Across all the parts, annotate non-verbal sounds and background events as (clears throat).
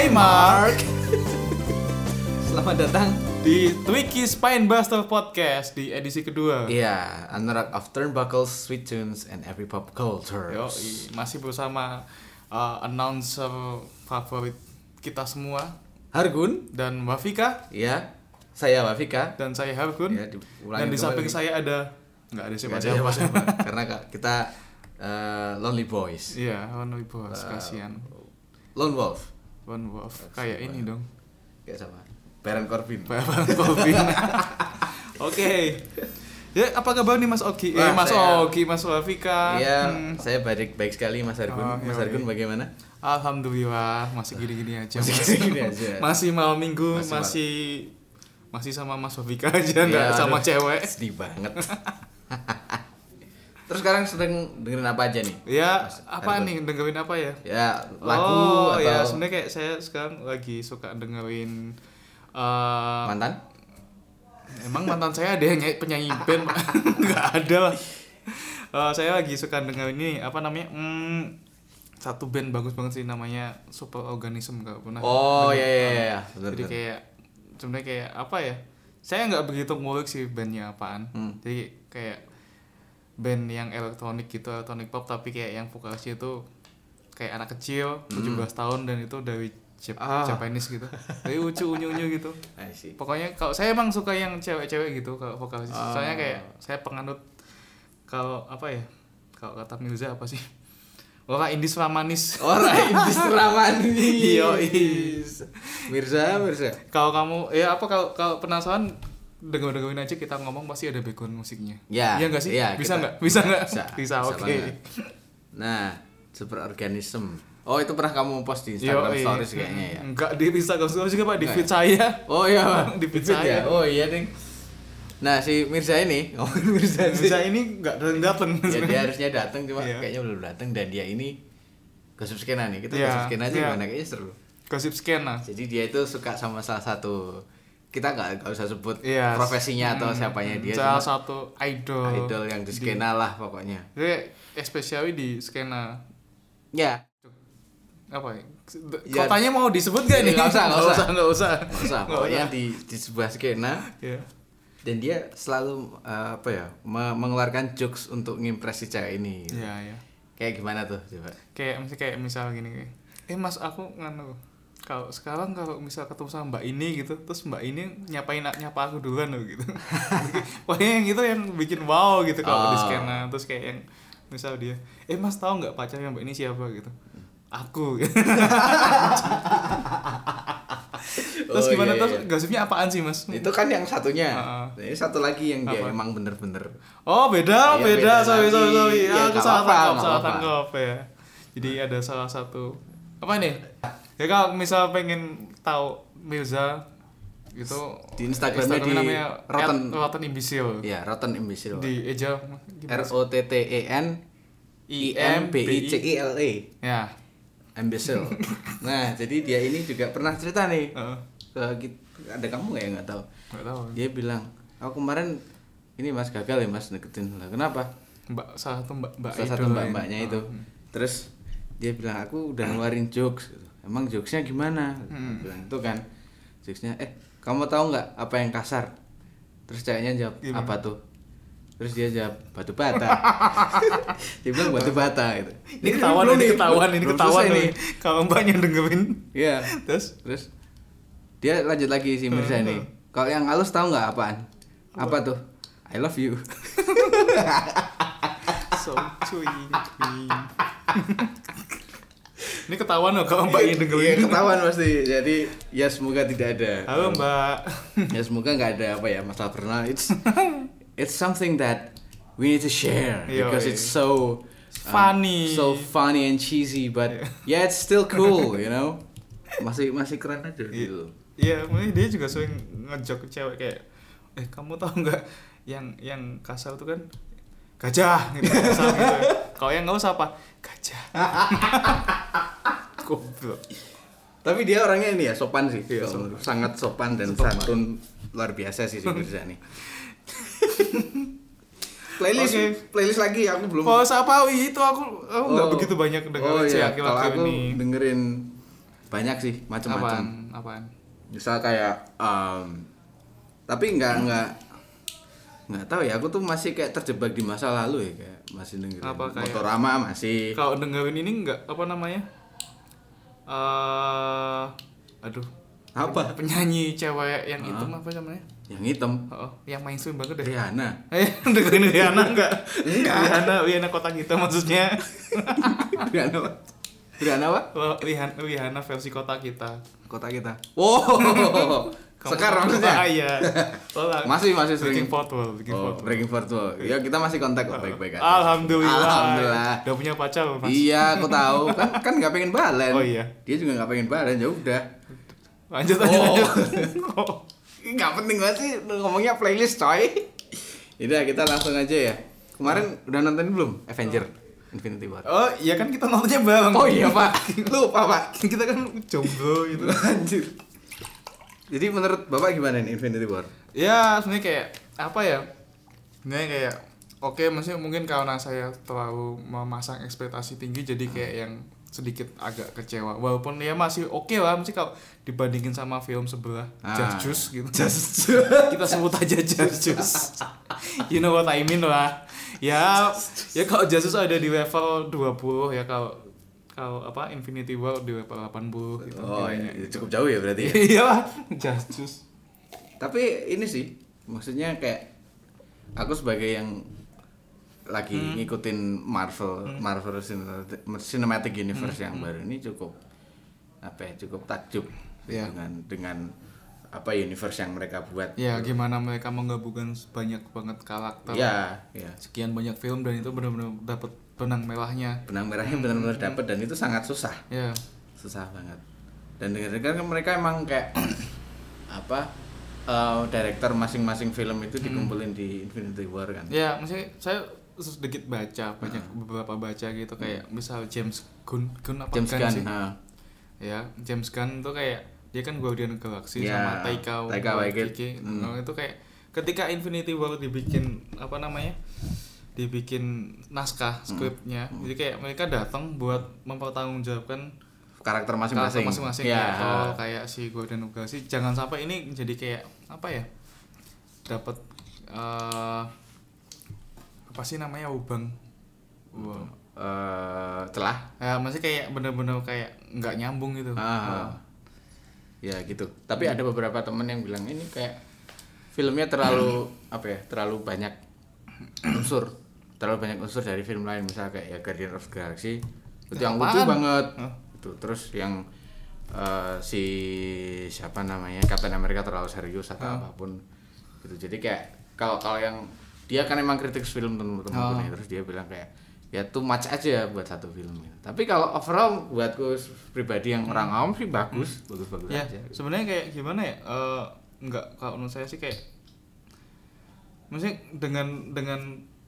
Hai Mark (laughs) Selamat datang. di Twiki Spine Buster Podcast di edisi kedua. Iya, Anorak of Turnbuckles, Sweet Tunes, and Every Pop Culture. Yo, masih bersama uh, announcer favorit kita semua Hargun. dan Wafika Iya, saya Wafika. dan saya Hargun. Ya, dan di samping saya ada nggak ada Nggak siapa siapa-siapa. (laughs) Karena kita eh, Lonely Boys. Iya, One Bos, kasihan. Lone Wolf. Wolf kayak ini dong. Kayak sama. Baron Corbin. Bapak (laughs) Bobby. Oke. Ya, apa kabar nih Mas Ogi? Eh, Wah, Mas saya- Ogi, Mas Wafika. Iya, Hmm. saya baik baik sekali Mas. Oh, Mas iya, Hargun iya. bagaimana? Alhamdulillah masih gini-gini aja. Masih Mas. gini-gini aja. (laughs) Masih malam minggu Masih masih masih, sama Mas Wafika aja Iya, sama cewek. Sedih banget. (laughs) Terus sekarang sedang dengerin apa aja nih? Ya, Mas apa nih dengerin apa ya? Ya, lagu oh, atau ya sebenarnya kayak saya sekarang lagi suka dengerin eh mantan? Emang mantan saya ada yang nyanyi- penyanyi band? Pak? (laughs) Nggak ada lah. Eh, saya lagi suka dengerin ini apa namanya? Hmm, satu band bagus banget sih namanya Super Organism nggak pernah. Oh iya iya iya. Jadi kayak sebenarnya kayak apa ya? Saya nggak begitu ngulik sih bandnya apaan. Hmm. Jadi kayak band yang elektronik gitu, elektronik pop tapi kayak yang vokalisnya itu kayak anak kecil, 17 tahun dan itu dari Jap Hmm. Ah. Japanese gitu. Jadi lucu unyu-unyu gitu. (laughs) I see. Pokoknya kalau saya emang suka yang cewek-cewek gitu kalau vokalis. Ah. Soalnya kayak saya penganut kalau apa ya? Kalau kata Mirza apa sih? (laughs) Orang indis ramanis. (laughs) Orang Indis Ramani. Yoi. Mirza, Mirza. Kalau kamu ya apa kalau kalau penasaran denger-dengerin aja kita ngomong pasti ada background musiknya. Ya. Iya enggak sih? iya, bisa kita- nggak? Bisa nggak? (laughs) Bisa. Bisa, oke. banget. Nah, super organism. Oh, itu pernah kamu post di Instagram Yoi. stories kayaknya ya. Enggak di Instagram stories juga Pak, di Enggak feed saya. Oh iya, Pak. (laughs) Di feed Feed saya. ya? Oh iya, Ding. Nah, si Mirza ini, (laughs) oh Mirza. Mirza ini enggak datang-datang. Ya, dia harusnya datang cuma Iya. kayaknya belum datang dan dia ini gosip skena nih. Kita Iya, gosip skena aja iya. gimana kayaknya seru. Gosip skena. Jadi dia itu suka sama salah satu kita nggak nggak usah sebut Iya. profesinya atau Hmm, siapanya dia Salah satu idol. idol yang di skena lah pokoknya. Dia especially di skena Ya, apa ya? Ya. Kotanya mau disebut gak nih? Nggak usah, nggak usah. nggak usah. nggak usah pokoknya di di sebuah skena Ya. dan dia selalu eh, apa ya me- mengeluarkan jokes untuk ngimpresi cewek ini. Iya, iya. Kayak gimana tuh coba? Kayak misal kayak misal gini kayak, Eh Mas, aku nganu kalau sekarang kalau misal ketemu sama Mbak ini gitu, terus Mbak ini nyapain nyapa aku duluan loh gitu. (laughs) Pokoknya yang itu yang bikin wow gitu kalau di Oh. skena. Terus kayak yang misal dia, "Eh Mas, tahu nggak pacarnya Mbak ini siapa?" gitu. Aku. (laughs) terus Oh, gimana iya, terus iya. gosipnya apaan sih, Mas? Itu kan yang satunya. Heeh. Nah, ini satu lagi yang dia Apa? emang bener-bener Oh beda, Iya, beda, beda sorry, sorry, sorry. Ya, aku nggak salah tangkap, salah tangkap ya. Jadi ada salah satu apa nih? Ya kalau misal pengen tahu Mirza itu Di Instagramnya di namanya Rotten- Rotten Imbecile. ya Rotten Imbecile. Di eja R O T T E N I M B I C I L E. Ya. Imbecile. (laughs) nah, jadi dia ini juga pernah cerita nih Heeh. ke ada kamu nggak ya nggak tahu. Enggak tahu. Dia bilang, aku kemarin ini mas gagal ya mas deketin lah. Kenapa? Mbak salah satu Mbak Mbak Salah satu mbak mbaknya itu. Hmm. Terus dia bilang aku udah ngeluarin jokes. gitu. Emang jokesnya gimana? Hmm. bilang itu kan jokesnya. Eh kamu tahu nggak apa yang kasar? Terus ceweknya jawab Gimana? apa tuh? Terus dia jawab batu bata. (laughs) dia bilang batu bata gitu. Ini ketahuan, belum ini ketahuan, ini ketahuan nih. Kalau Mbaknya dengerin. Iya. Terus Terus dia lanjut lagi si Mirza ini. Kalau yang halus tahu nggak apaan? Apa tuh? I love you. (laughs) so cuy. (laughs) Ini ketahuan loh kalau Mbak ini Iya, dengerin. ketahuan pasti. Jadi ya semoga tidak ada. Halo Mbak. (laughs) ya semoga nggak ada apa ya masalah personal. It's (laughs) it's something that we need to share Yo, because iya. it's so Funny. so funny and cheesy, but yeah it's still cool, (laughs) you know. Masih masih keren aja gitu. Iya, mungkin dia juga sering ngejok cewek kayak, eh kamu tahu nggak yang yang kasar tuh kan gajah gitu. Gitu. Kalau yang nggak usah apa gajah. Goblok. Tapi dia orangnya ini ya sopan sih. Iya, So- sopan. Sangat sopan dan Sopan. santun luar biasa sih si (laughs) Mirza nih. playlist Oke. playlist lagi aku belum Kalau siapa itu aku aku nggak Oh. begitu banyak dengerin oh, si iya. Kalau aku ini. dengerin banyak sih macam-macam Apaan? Apaan? misal kayak em, tapi nggak nggak nggak tahu ya aku tuh masih kayak terjebak di masa lalu ya kayak masih dengerin Apa kayak- Motorama masih Kalau dengerin ini enggak apa namanya? Eh aduh, apa penyanyi cewek yang itu apa namanya? yang hitam Oh, yang mainstream banget deh. Rihanna (laughs) Eh, dengerin Rihanna enggak? Rihanna, Rihanna kota kita maksudnya. (laughs) Rihanna apa Rihanna apa Oh, Rihanna, Rihanna versi kota kita. kota kita wow (laughs) Kamu- sekarang maksudnya (laughs) Ah, iya. Oh, masih masih Breaking sering fourth wall, breaking oh, fourth breaking fourth wall ya kita masih kontak kok baik-baik aja Alhamdulillah. Alhamdulillah. Udah punya pacar, Mas. iya aku tahu kan kan nggak pengen balen Oh, iya. dia juga nggak pengen balen ya udah Lanjut lanjut Oh. lanjut. (laughs) Oh. penting banget sih ngomongnya playlist coy Udah kita langsung aja ya kemarin udah nonton belum Avenger Infinity War Oh, iya kan kita nontonnya bareng. oh iya pak (laughs) lupa pak kita kan jomblo gitu. lanjut jadi menurut bapak gimana nih Infinity War? Ya sebenarnya kayak apa ya? Sebenarnya kayak oke maksudnya mungkin karena saya terlalu memasang ekspektasi tinggi jadi kayak yang sedikit agak kecewa. Walaupun ya masih oke lah mesti kalau dibandingin sama film sebelah Ah. Juice gitu. (laughs) Just (laughs) kita sebut aja Juice. You know what I mean lah. Ya ya kalau Juice. Ada di level 20 ya kalau kalau apa Infinity War di level 80 gitu oh iya, cukup jauh ya berarti ya? (laughs) Iya lah Just Juice tapi ini sih maksudnya kayak aku sebagai yang lagi Hmm. ngikutin Marvel Marvel Cinematic, Universe Hmm. yang baru ini cukup apa ya cukup takjub Iya. dengan dengan apa universe yang mereka buat ya gimana mereka menggabungkan banyak banget karakter. Ya ya sekian banyak film dan itu benar-benar dapat benang merahnya. Benang merahnya benar-benar dapat dan itu sangat susah. Ya susah banget. Dan dengar-dengar kan mereka emang kayak (clears throat) apa eh, director masing-masing film itu dikumpulin di Infinity War kan? Ya maksudnya saya sedikit baca banyak beberapa baca gitu kayak misal James Gunn Gunn apa James Gunn Gunn sih? nah. ya James Gunn tuh kayak dia kan Guardian Galaxy Ya, sama Taika Taika Waititi. Waititi. Hmm. Nah, itu kayak ketika Infinity War dibikin apa namanya dibikin naskah Hmm. skripnya. Jadi kayak mereka datang buat mempertanggungjawabkan karakter karakter masing-masing. Masing-masing ya level kayak si of the Galaxy jangan sampai ini jadi kayak apa ya dapat eh apa sih namanya ubang? Wow. eh celah. Ya masih kayak bener-bener kayak nggak nyambung gitu. Ah. ya gitu. Tapi ada beberapa temen yang bilang ini kayak filmnya terlalu (clears throat) apa ya terlalu banyak unsur terlalu banyak unsur dari film lain misalnya kayak ya Guardian of Galaxy itu yang lucu Apaan? banget Hah? itu terus yang eh, si siapa namanya Captain America terlalu serius atau Ah. apa pun gitu jadi kayak kalau kalau yang dia kan emang kritik film temen-temen Ah. terus dia bilang kayak ya too much aja buat satu film gitu. tapi kalau overall buatku pribadi yang orang awam sih bagus bagus bagus ya aja sebenarnya kayak gimana ya Eh nggak kalau menurut saya sih kayak maksudnya dengan dengan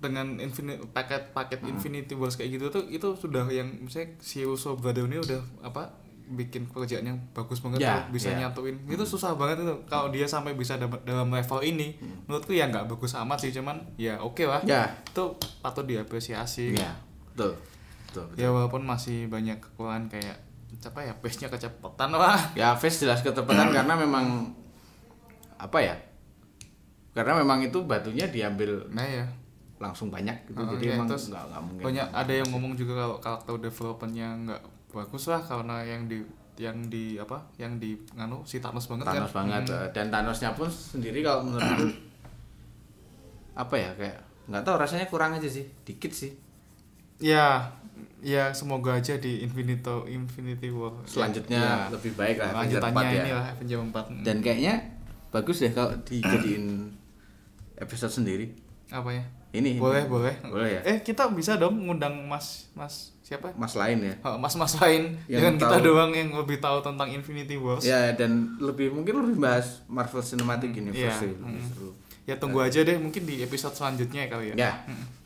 dengan infinite paket paket Hmm. Infinity Wars kayak gitu tuh itu sudah yang misalnya si Russo Brother ini udah apa bikin pekerjaan yang bagus banget Ya, tuh, bisa ya. nyatuin itu susah banget itu kalau dia sampai bisa dapat dalam level ini Hmm. menurutku ya nggak bagus amat sih cuman ya oke lah ya itu patut diapresiasi ya betul betul, betul. ya walaupun masih banyak kekurangan kayak apa ya pace nya kecepatan lah ya face jelas ketepatan (clears throat) karena memang apa ya karena memang itu batunya diambil nah ya langsung banyak gitu. Oh, jadi iya, emang terus nggak nggak mungkin. banyak ada yang ngomong juga kalau karakter developmentnya nggak bagus lah karena yang di yang di apa yang di nganu si Thanos banget Thanos kan banget. Hmm. dan Thanosnya pun sendiri kalau menurutku apa ya kayak nggak tahu rasanya kurang aja sih dikit sih. Ya ya semoga aja di Infinity Infinity War. Selanjutnya Ya, lebih baik lah lanjutannya 4 ya. ini lah Avenger 4 dan kayaknya bagus deh kalau dijadiin episode sendiri. Apa ya ini boleh boleh. Boleh ya? Eh kita bisa dong ngundang mas mas siapa? Mas lain ya? Oh, mas-mas lain. Yang kita tahu. doang yang lebih tahu tentang Infinity Wars. Ya dan lebih mungkin lebih bahas Marvel Cinematic Universe iya. sih, lebih Hmm. seru. ya tunggu aja deh mungkin di episode selanjutnya kali ya. Ya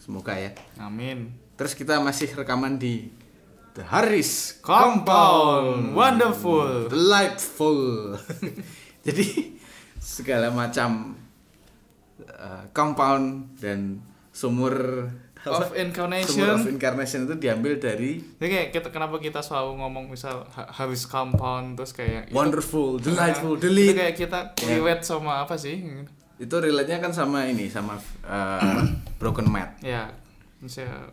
semoga ya. Amin. Terus kita masih rekaman di The Harris Compound. Wonderful. Delightful (laughs) jadi segala macam uh, compound dan sumur of Sumur incarnation of Incarnation itu diambil dari Jadi kayak kita kenapa kita selalu ngomong misal ha- Harris Compound terus kayak itu- wonderful, delightful, Nah, delete. itu kayak kita Ya. relate sama apa sih? Itu relate-nya kan sama ini, sama apa? (clears throat) Broken Mat. Ya, misalnya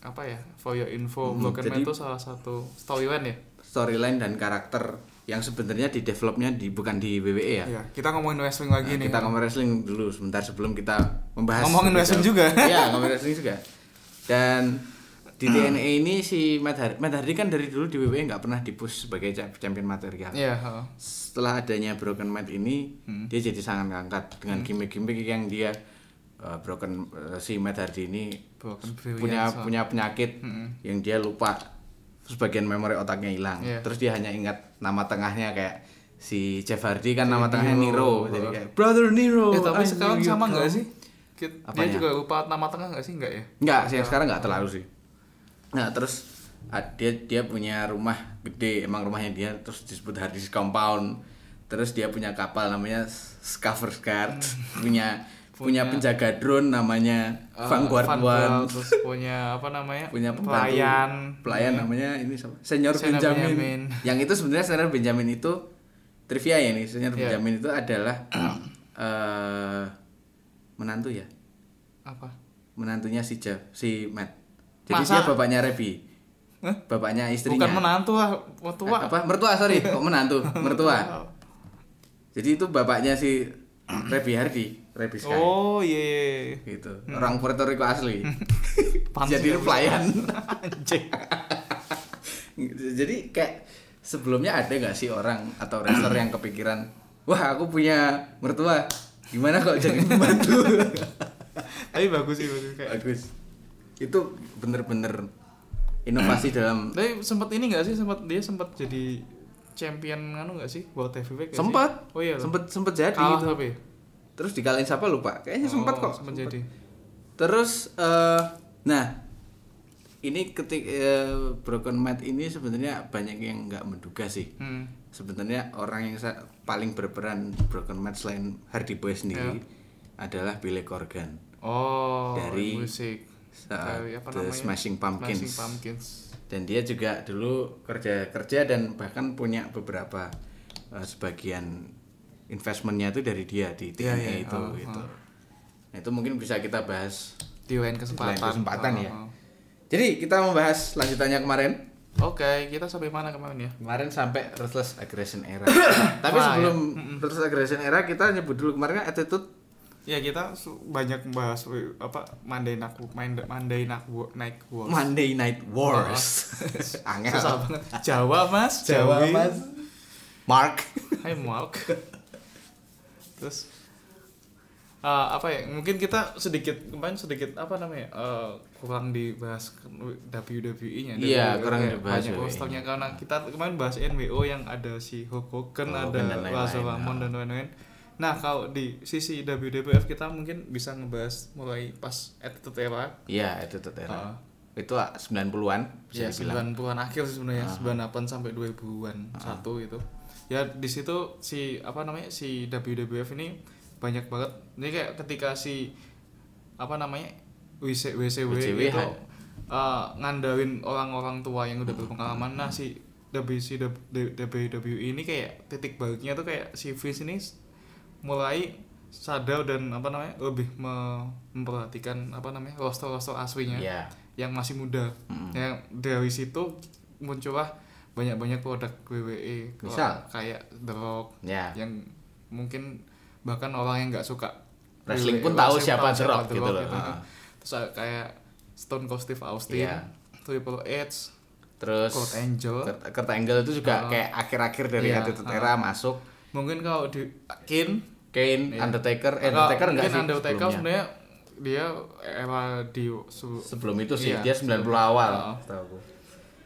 apa ya? For your info, Hmm, Broken jadi- itu salah satu storyline ya. Storyline dan karakter yang sebenarnya di developnya di bukan di WWE ya. Iya, kita ngomongin wrestling lagi Nah, nih. kita ngomong wrestling dulu sebentar sebelum kita membahas Ngomongin wrestling juga. Iya, ngomongin wrestling juga. Dan di TNA ini si Matt Hardy, Matt Hardy kan dari dulu di WWE nggak pernah dipush sebagai cha- champion material. Iya, heeh. Setelah adanya Broken Matt ini, Hmm. dia jadi sangat ngangkat dengan gimmick-gimmick yang dia uh, Broken uh, si Matt Hardy ini Broken punya punya penyakit Mm-mm. yang dia lupa sebagian memori otaknya hilang. Iya. Terus dia hanya ingat nama tengahnya kayak si Jeff Hardy kan nama tengahnya Nero. Nero, jadi kayak Brother Nero. Eh, tapi I sekarang sama nggak come." sih? Kit- Dia Apanya? juga lupa nama tengah nggak sih? Nggak ya? Enggak, sih sekarang enggak terlalu sih. Nah, terus ah, dia dia punya rumah gede, emang rumahnya dia terus disebut Hardy's Compound. Terus dia punya kapal namanya Skaversgard, punya punya Punya- penjaga drone namanya Eh, Vanguard Vanguard, One. terus punya apa namanya? punya pembantu pelayan. pelayan Iya. namanya ini siapa? Senior, Senior Benjamin. Benjamin. Yang itu sebenarnya Senior Benjamin itu trivia ya nih, Senior Iya. Benjamin itu adalah (clears throat) eh menantu ya, Apa? menantunya si Jeff, si Matt. Jadi Masa? dia bapaknya Rebi. Hah? Bapaknya istrinya. Bukan menantu lah, tua. Apa? Mertua, sorry. (laughs) Kok menantu? Mertua. Jadi itu bapaknya si Rebi Hardy, Rebi Sky. Oh iya. iya. Gitu. Orang Puerto Rico asli. (laughs) Jadi ya, pelayan. Anjing. Jadi kayak sebelumnya ada nggak sih orang atau wrestler yang kepikiran, wah aku punya mertua, gimana kok jadi pembantu? (laughs) Tapi bagus sih bagus kayak. Bagus. Itu bener-bener inovasi (clears throat) dalam Tapi sempat ini nggak sih sempat dia sempat jadi champion anu nggak sih World Heavyweight? nggak sih? sempat Oh iya. sempet sempet jadi kalah gitu. tapi. terus dikalahin siapa lupa kayaknya sempat Oh, kok Sempat sempet. jadi. terus eh nah ini ketik eh, broken mat ini sebenarnya banyak yang nggak menduga sih Hmm. sebenarnya orang yang paling berperan broken mat selain Hardy Boy sendiri adalah Billy Corgan Oh. Dari musik. saat Dari apa The namanya? Smashing Pumpkins. Smashing Pumpkins. Dan dia juga dulu kerja kerja dan bahkan punya beberapa eh, sebagian investmentnya itu dari dia di Iya, TNA iya. itu Oh, gitu. oh. Nah, itu mungkin bisa kita bahas Di lain kesempatan. Lain kesempatan ya. Oh. Jadi kita membahas lanjutannya kemarin. Oke, kita sampai mana kemarin ya? Kemarin sampai Ruthless Aggression Era. (coughs) Tapi Wah, sebelum ya. Ruthless Aggression Era kita nyebut dulu kemarin kan Attitude Ya kita banyak membahas apa Monday Night Monday, Monday Night Night Wars. Monday Night Wars. (laughs) Angel. Susah banget. Jawa Mas, (laughs) Jawa, Jawi. Mas. Mark. (laughs) Hai Mark. Terus eh, apa ya? Mungkin kita sedikit kemarin sedikit apa namanya? eh, kurang dibahas WWE-nya. Iya, kurang dibahas banyak WWE-nya. rosternya karena kita kemarin bahas NWO yang ada si Hulk Hogan, Hulk ada Razor Ramon ya. dan lain-lain. Nah, kalau di sisi WWF kita mungkin bisa ngebahas mulai pas Attitude Era. Iya, Attitude Era. Ah. Itu 90-an bisa Ya, dibilang. 90-an akhir sebenarnya, 98 sampai 2000-an satu itu. Ya di situ si apa namanya si WWF ini banyak banget. Ini kayak ketika si apa namanya WC, WCW, WCW, itu uh, ngandalin orang-orang tua yang udah berpengalaman. Nah si WCW ini kayak titik baliknya tuh kayak si Vince ini mulai sadar dan apa namanya lebih me- memperhatikan apa namanya roster-roster aslinya Iya. yang masih muda. Yang dari situ muncullah banyak-banyak produk WWE Misal? kayak The Rock Ya. yang mungkin bahkan orang yang nggak suka Wrestling WWE, pun tahu wrestling siapa tahu The Rock gitu loh. gitu. Ah. Terus kayak Stone Cold Steve Austin, Iya. Triple H, Terus Kurt Angle. Kurt, Kurt Angle itu juga Ah. kayak akhir-akhir dari Iya, Attitude. Era masuk. Mungkin kalau di Kane, Kane, Iya. Undertaker, eh, Undertaker enggak sih Undertaker sebenarnya dia era di su- Sebelum itu sih Iya. dia 90 awal. Ah. aku.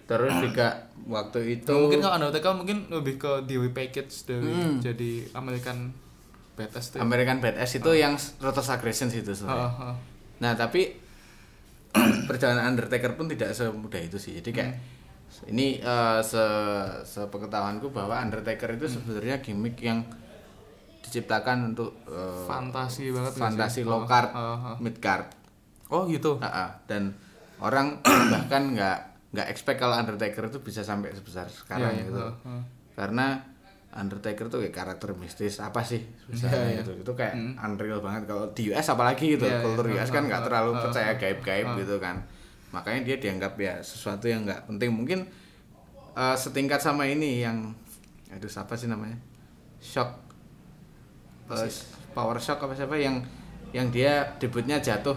Terus juga waktu itu mungkin kalau Undertaker mungkin lebih ke Dewey Package dari Hmm. jadi American Badass tuh. ya. American Badass itu yang Rotos Aggression itu sebenarnya. ah, ah. Nah, tapi (clears throat) perjalanan Undertaker pun tidak semudah itu sih. Jadi kayak ini eh, se sepengetahuanku bahwa Undertaker itu sebenarnya gimmick yang diciptakan untuk eh, Fantasi banget fantasi low card, ah, ah. mid card. Oh gitu. Ah, ah. dan orang (clears throat) bahkan nggak nggak expect kalau Undertaker itu bisa sampai sebesar sekarang Iya, iya. gitu Heeh, heeh. karena Undertaker tuh kayak karakter mistis apa sih misalnya iya. gitu itu kayak unreal banget kalau di US apalagi gitu Iya, iya. kultur US kan Ah, nggak terlalu ah, percaya gaib-gaib ah. gitu kan makanya dia dianggap ya sesuatu yang nggak penting. Mungkin eh, setingkat sama ini yang aduh siapa sih namanya? Shock. Eh, power shock apa siapa yang yang dia debutnya jatuh.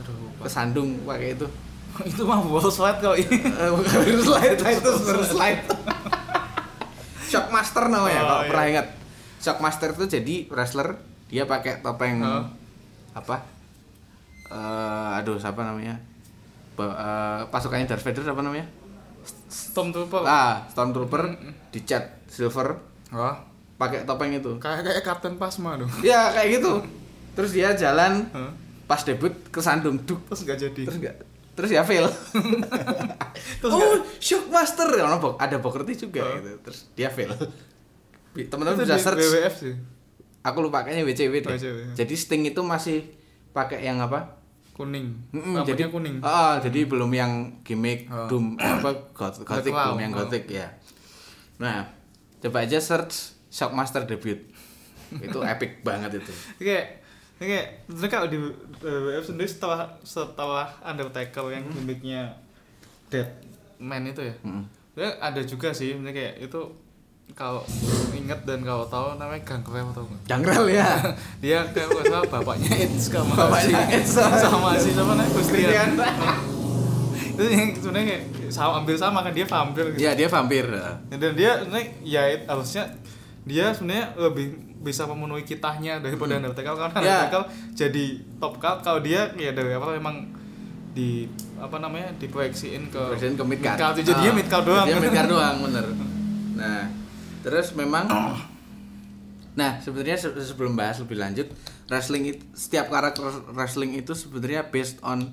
Aduh. kesandung pakai itu. (laughs) Itu mah wall slide ini. (laughs) Eh, bukan slide itu baru slide. (laughs) Shockmaster namanya Oh, kalau iya. pernah ingat. Shockmaster itu jadi wrestler dia pakai topeng Hah? apa? Eh, aduh siapa namanya Eh, pasukannya Darth Vader apa namanya Stormtrooper. ah Stormtrooper dicat silver Wah, pakai topeng itu kayak kayak Captain Pasma dong. ya kayak gitu terus dia jalan Hah? pas debut kesandung duk Terus nggak jadi. terus enggak terus ya fail (laughs) Terus oh shockmaster Karena bok- ada Booker T juga Oh. gitu terus dia fail teman-teman bisa search WWF sih. aku lupa kayaknya WCW deh WCW. jadi Sting itu masih pakai yang apa Kuning. Rambutnya jadi kuning. ah jadi belum yang gimmick Oh. doom apa goth- gothic belum yang oh. gothic ya nah coba aja search shockmaster debut (laughs) itu epic banget itu kayak ini kayak sebenarnya kalau di WWF sendiri setelah setelah Undertaker yang gimmicknya Dead Man itu ya. Mm. Ada juga sih sebenarnya kayak itu kalau inget dan kalau tahu namanya Gangrel atau enggak? Jangral ya (laughs) Dia kayak nggak salah bapaknya Edge sama (laughs) Bapaknya Edge. sama si siapa namanya Christian. itu yang sebenarnya kayak sama hampir sama kan dia vampir gitu. ya dia vampir dan dia sebenarnya ya harusnya dia sebenarnya lebih bisa memenuhi kitahnya daripada Undertaker karena Ya. Undertaker jadi top card kalau dia ya dari apa memang di apa namanya diproyeksiin ke Presiden ke mid card. jadinya Ah, mid card doang Jadinya mid card (laughs) doang, bener. Nah, terus memang Nah, sebenarnya se- sebelum bahas lebih lanjut, wrestling itu setiap karakter wrestling itu sebenarnya based on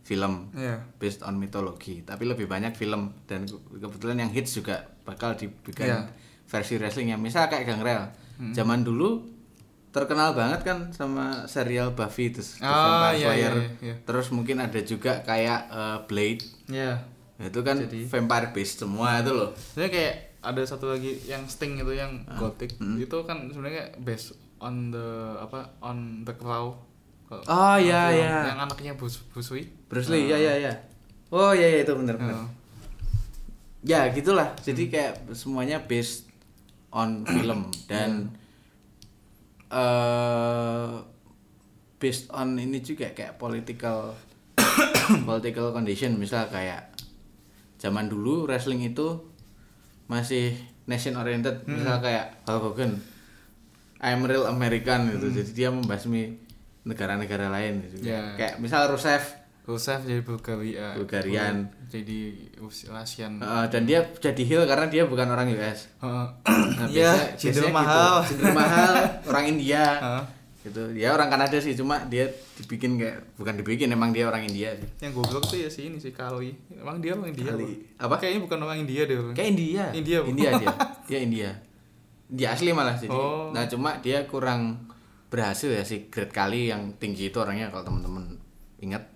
film, Iya. based on mitologi, tapi lebih banyak film dan ke- kebetulan yang hits juga bakal dibikin Iya. versi wrestling yang misal kayak Gangrel. Zaman dulu terkenal banget kan sama serial Buffy itu, The Ah, Vampire iya, iya, Slayer. iya, iya. Terus mungkin ada juga kayak eh, Blade ya itu kan Jadi- vampire based semua itu loh sebenarnya kayak ada satu lagi yang Sting itu yang Ah. gothic. Hmm. itu kan sebenarnya based on the apa on the crow. Oh, iya, yang- iya. yang anaknya Bus Busui Bruce Lee ya ya ya oh ya ya itu benar benar Ah. ya gitulah. Jadi kayak semuanya based on (coughs) film dan eh based on ini juga kayak political (coughs) political condition. Misal kayak zaman dulu wrestling itu masih nation oriented misal kayak Hulk Hogan I'm real American gitu jadi dia membasmi negara-negara lain gitu Ya. kayak misal Rusev Rusev jadi Bulgaria Bulgarian. jadi Rusian Uh, dan dia jadi heel karena dia bukan orang US. Heeh. Nah, Iya, biasa- cinder biasanya mahal. Gitu. Mahal, (laughs) orang India. Heeh. Gitu. Dia orang Kanada sih, cuma dia dibikin kayak bukan dibikin, emang dia orang India sih. Yang goblok tuh ya si ini si Kali. Emang dia orang India. Kali. Apa? Apa? Kayaknya bukan orang India deh. Kayak India. India, Bu. India dia. (laughs) Dia India. Dia asli malah sih. Oh. Nah, cuma dia kurang berhasil ya si Great Kali yang tinggi itu orangnya kalau teman-teman ingat.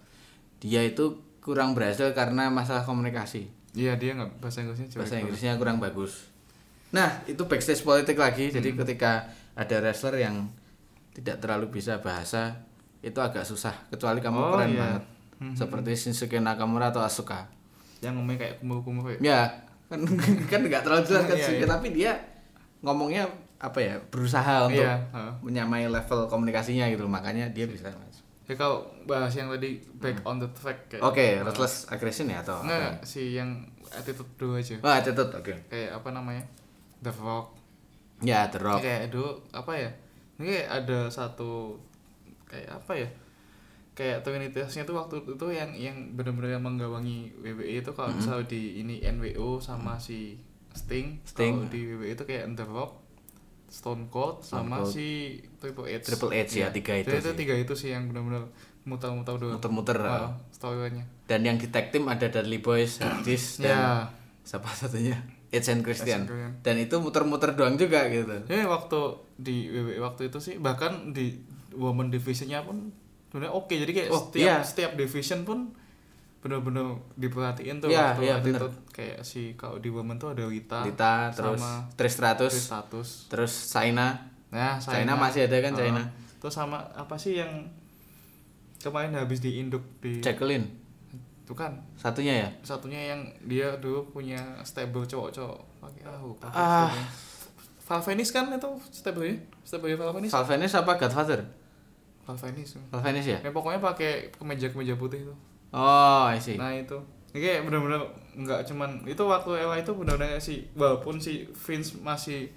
Dia itu kurang berhasil karena masalah komunikasi. Iya, dia nggak bahasa Inggrisnya bahasa. Inggrisnya kurang bagus. Nah, itu backstage politik lagi. Jadi Hmm. ketika ada wrestler yang tidak terlalu bisa bahasa, itu agak susah. Kecuali kamu Oh, keren iya. banget. Hmm. Seperti Shinsuke Nakamura atau Asuka. Yang ngomongnya kayak kumur-kumur ya. Ya, kan (laughs) kan nggak terlalu jelas kan Iya, iya. tapi dia ngomongnya apa ya? Berusaha untuk Iya, heeh. menyamai level komunikasinya gitu. Makanya dia bisa masuk. Ya kalau bahas yang tadi back on the track kayak Oke, ruthless aggression ya atau Enggak, apa? si yang attitude dulu aja. Wah, tetep oke. Kayak apa namanya? The Rock. Ya, The Rock. Kayak dulu apa ya? Ini ada satu kayak apa ya? Kayak trinitasnya tuh waktu itu yang yang benar-benar yang menggawangi WWE itu kalau misalnya di ini NWO sama si Sting, Sting. kalau di WWE itu kayak The Rock, Stone Cold Stone sama Cold. si Triple H. Triple H ya, tiga itu Jadi itu sih. tiga itu sih yang benar-benar muter-muter doang. Muter-muter. Ah, storyline-nya. Dan yang di tag team ada Dudley Boys, Hardys, dan Ya. siapa satunya? And Christian. And Christian. Dan itu muter-muter doang juga gitu. Ya waktu di WWE waktu itu sih bahkan di woman divisionnya pun sebenarnya oke jadi kayak Oh, setiap iya. setiap division pun bener-bener diperhatiin tuh Iya, waktu iya, waktu itu kayak si kalau di women tuh ada Lita, Lita terus sama Tristratus status terus Saina nah China masih ada kan, Uh, China? terus sama apa sih yang kemarin habis diinduk di Jacqueline itu kan satunya ya? satunya yang dia dulu punya stable cowok-cowok. Pakai ah lupa Ah. Valvenis kan itu stable-nya? Stable Valvenis? Valvenis apa Godfather? Valvenis. Valvenis ya? Ya pokoknya pakai kemeja kemeja putih itu. Oh I see. Nah itu. Ini kayak bener-bener nggak cuman itu waktu Ella itu bener-bener si walaupun si Vince masih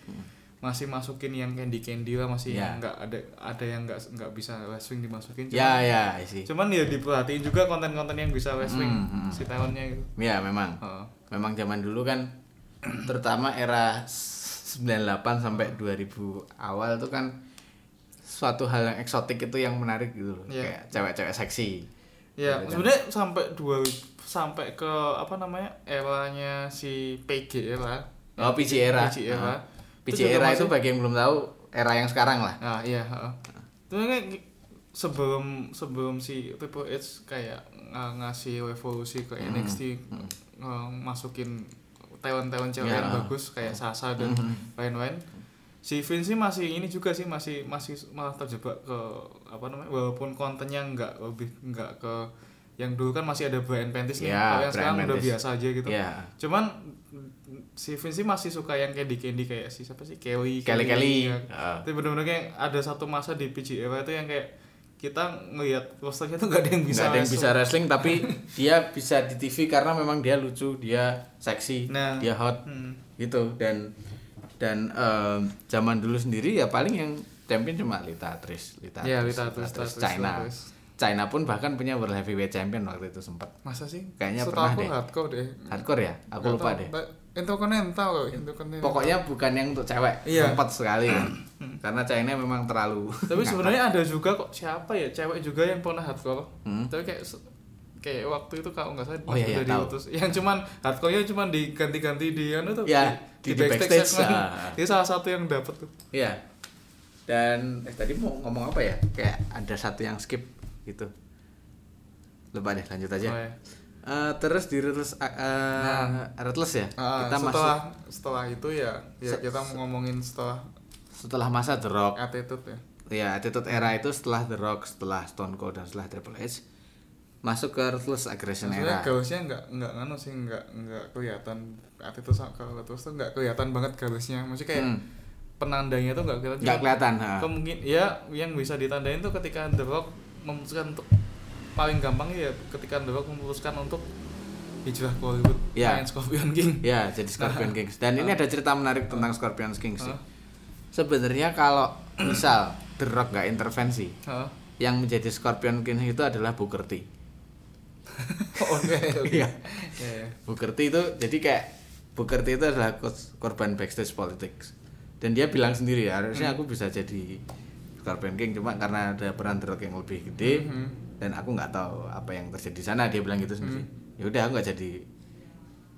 masih masukin yang candy candy lah masih Ya. nggak ada ada yang nggak nggak bisa West Wing dimasukin cuman, ya ya I see cuman ya diperhatiin juga konten-konten yang bisa West Wing Hmm, hmm. si talentnya gitu ya memang Heeh. memang zaman dulu kan (clears throat) terutama era 98 sampai 2000 awal itu kan suatu hal yang eksotik itu yang menarik gitu loh Iya. kayak cewek-cewek seksi Ya, Gitu kan. sebenarnya sampai dua sampai ke apa namanya eranya si PG era. oh PG era PG era. Ah. PG juga era itu bagi yang belum tahu era yang sekarang lah Ah iya. heeh. Itu kan sebelum sebelum si Triple H kayak ng- ngasih revolusi ke Hmm, NXT ng- masukin talent-talent cewek Ya. yang bagus kayak Sasa dan Hmm. lain-lain. Si Vince sih masih ini juga sih masih masih malah terjebak ke apa namanya walaupun kontennya nggak lebih nggak ke yang dulu kan masih ada Brian Pentis nih Ya, kalau yang Brian sekarang udah Pentis. biasa aja gitu ya cuman si Vince sih masih suka yang candy candy kayak si siapa sih Kelly Kelly Kelly ya. Ah. Tapi bener-bener kayak ada satu masa di PG era itu yang kayak kita ngelihat rosternya tuh gak ada yang bisa nggak ada yang bisa wrestling tapi (laughs) dia bisa di TV karena memang dia lucu dia seksi Nah. dia hot Hmm. gitu dan dan em, zaman dulu sendiri ya paling yang champion cuma Lita Tris Lita Tris, Lita Tris, China. China pun bahkan punya world heavyweight champion waktu itu sempat masa sih Kayaknya Setahu pernah aku deh. hardcore deh hardcore ya aku Nggak lupa tahu. deh Intercontinental loh Intercontinental pokoknya bukan yang untuk cewek Iya. sempat sekali kan. karena China memang terlalu tapi sebenarnya ada juga kok siapa ya cewek juga yang pernah hardcore Hmm. tapi kayak kayak waktu itu kalau nggak salah Oh, iya, iya, diutus yang cuman hardcore-nya cuman diganti-ganti di anu tuh Ya, di- di backstage, segmen. ah. Salah satu yang dapat tuh Iya. Dan eh, tadi mau ngomong apa ya? Kayak ada satu yang skip gitu. Lupa deh, lanjut aja. Oh, ya. Eh, terus di Ruthless, uh, Nah. Ruthless ya, Ah, kita setelah masuk setelah itu ya ya Se- kita ngomongin setelah setelah masa The Rock. attitude ya Ya, Attitude Era itu setelah The Rock, setelah Stone Cold dan setelah Triple H masuk ke Ruthless Aggression Maksudnya Era. gausnya nggak nggak nganu sih nggak nggak kelihatan attitude kalau terus tuh nggak kelihatan banget gausnya maksudnya kayak Hmm. penandanya tuh nggak kelihatan Nggak kelihatan, ha. kemungkin ya yang bisa ditandain tuh ketika The Rock memutuskan untuk paling gampang ya ketika The Rock memutuskan untuk hijrah ke Hollywood Ya. main Scorpion King Ya, jadi Scorpion Kings. Dan ini ada cerita menarik tentang Scorpion Kings sih. Hah? Sebenarnya kalau (clears throat) misal The Rock nggak intervensi, yang menjadi Scorpion King itu adalah Booker T. (laughs) oke oke Iya. Ya, ya. Booker T itu jadi kayak Booker T itu adalah korban backstage politics. Dan dia bilang sendiri ya, harusnya aku bisa jadi Scorpion King cuma karena ada peran The Rock yang lebih gede Mhm. Dan aku nggak tahu apa yang terjadi di sana dia bilang gitu sendiri. Ya udah aku nggak jadi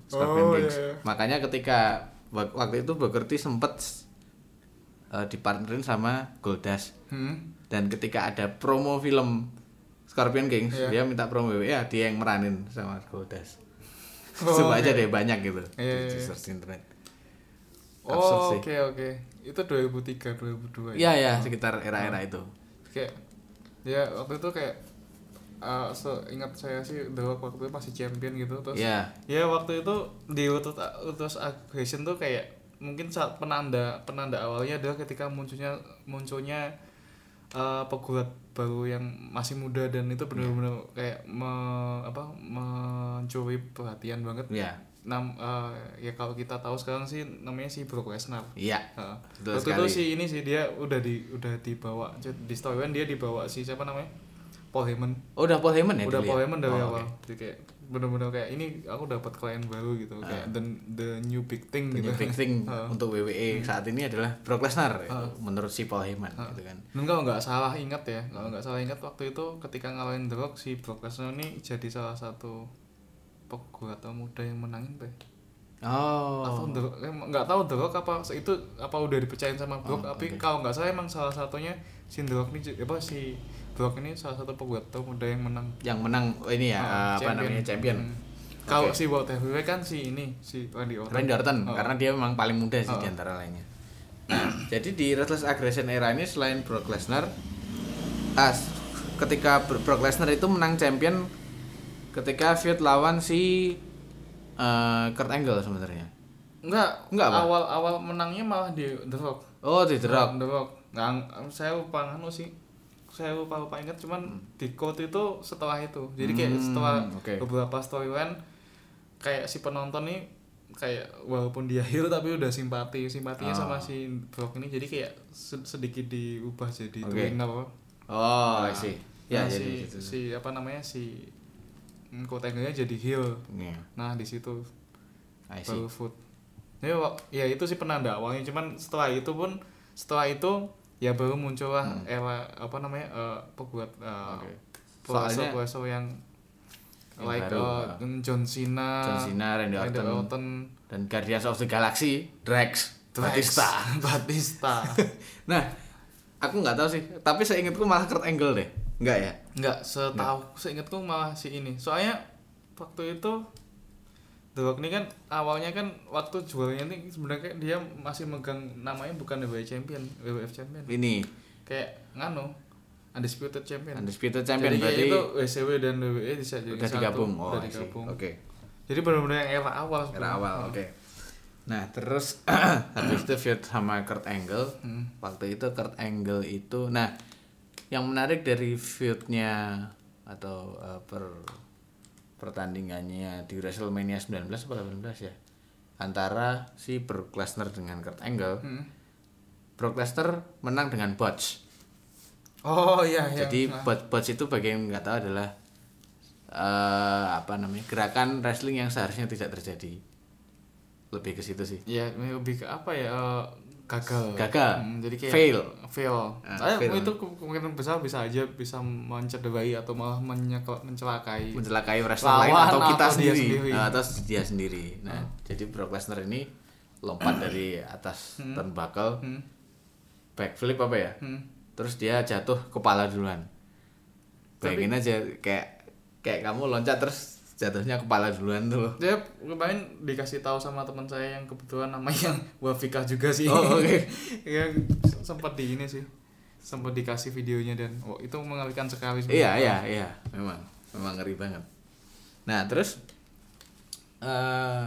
Scorpion Oh, Kings. iya, iya. Makanya ketika wak- waktu itu Booker T sempet uh, dipartnerin sama Goldust Hmm. dan ketika ada promo film Scorpion Kings Iya. dia minta promo ya dia yang meranin sama Goldust Oh, (laughs) coba aja oke. deh banyak gitu Iya, di iya. search internet Absurd oh oke oke itu 2003 2002 iya ya sekitar era-era itu kayak ya waktu itu kayak uh, seingat saya sih The Rock waktu itu masih champion gitu terus Iya. ya waktu itu di Utus Utus Aggression tuh kayak mungkin saat penanda penanda awalnya adalah ketika munculnya munculnya uh, pegulat baru yang masih muda dan itu benar-benar kayak me, apa mencuri perhatian banget Iya. Nam, uh, ya kalau kita tahu sekarang sih namanya si Brock Lesnar iya Heeh. Betul Waktu itu si ini sih dia udah di udah dibawa di storyline dia dibawa si siapa namanya Paul Heyman. oh udah Paul Heyman ya udah Paul ya? Heyman dari Oh, awal. oke. Jadi kayak bener-bener kayak ini aku dapat klien baru gitu kayak the, the new big thing The gitu. new big thing Heeh. (laughs) untuk WWE saat ini adalah Brock Lesnar itu, menurut si Paul Heyman gitu kan Dan kalau nggak salah ingat ya, kalau nggak salah ingat waktu itu ketika ngalahin The Rock si Brock Lesnar ini jadi salah satu pegulat muda yang menangin tuh. oh Atau The nggak tahu The Rock apa itu apa udah dipercayain sama Brock Oh, tapi oke. kalau nggak salah emang salah satunya si The Rock ini apa si Brock ini salah satu pembuat termuda yang menang Yang menang oh, ini ya eh, apa namanya champion. Hmm. Kalau si World Heavyweight kan si ini si Randy Orton. Randy Orton Oh. karena dia memang paling muda sih Oh. di antara lainnya. Nah, (clears throat) jadi di Ruthless Aggression era ini selain Brock Lesnar ah, s- ketika Bro- Brock Lesnar itu menang champion ketika feud lawan si eh, Kurt Angle sebenarnya. Enggak, Enggak apa? awal awal menangnya malah di The Rock. Oh, di The Rock. The Rock. Nggak, saya lupa nganu sih. Saya lupa lupa ingat cuman di quote itu setelah itu. Jadi kayak Hmm, setelah oke. beberapa storyline kayak si penonton nih kayak walaupun dia heel tapi udah simpati simpatinya Oh. sama si Brock ini jadi kayak se- sedikit diubah jadi Oke. twinner. Oh, I see. Ya, Nah, jadi si, gitu. si apa namanya si hmm, Angle-nya jadi heel. Iya, Nah, di situ I see. baru food ya, ya itu sih penanda awalnya cuman setelah itu pun setelah itu ya baru muncullah era apa namanya eh pembuat uh, Hmm. Oke. pelakso Soalnya- pelakso yang, Yang like baru, eh, John Cena John Cena, Randy Orton. Orton Dan Guardians of the Galaxy, Drax, Batista. (laughs) Batista (laughs) Nah, aku nggak tahu sih, tapi saya ingatku malah Kurt Angle deh. Enggak ya? nggak setahu seingatku malah si ini soalnya waktu itu The Rock ini kan awalnya kan waktu jualnya ini sebenarnya dia masih megang namanya bukan WWE Champion WWF Champion Ini kayak nganu undisputed champion Undisputed Champion jadi berarti itu WCW dan WWE bisa jadi udah satu, digabung. Oh, udah digabung Oke. jadi benar-benar yang era awal Era awal, oke. Nah, terus (clears throat) habis itu feud sama Kurt Angle. Hmm. Waktu itu Kurt Angle itu nah yang menarik dari feudnya atau eh, per pertandingannya di WrestleMania 19 atau 18 ya antara si Brock Lesnar dengan Kurt Angle. Hmm. Brock Lesnar menang dengan botch. oh iya iya Jadi Nah, bot botch itu bagi yang nggak tahu adalah eh apa namanya gerakan wrestling yang seharusnya tidak terjadi. Lebih ke situ sih. ya lebih ke apa ya eh, gagal Gagal. Hmm, jadi kayak Fail. fail Ah, saya fail. itu ke- kemungkinan besar bisa aja bisa mencederai atau malah menyekel, mencelakai mencelakai wrestler lain atau kita atau dia sendiri, sendiri. Nah, atau dia sendiri. Nah, jadi Brock Lesnar ini lompat dari atas turnbuckle, Hmm. backflip apa ya? Hmm. Terus dia jatuh kepala duluan. Bayangin aja kayak kayak kamu loncat terus jatuhnya kepala duluan tuh. dia kemarin dikasih tahu sama teman saya yang kebetulan namanya (laughs) Wafika juga sih Oh, oke. (laughs) yang sempat di ini sih sempat dikasih videonya dan oh itu mengerikan sekali Iya iya iya, memang memang ngeri banget. Nah terus eh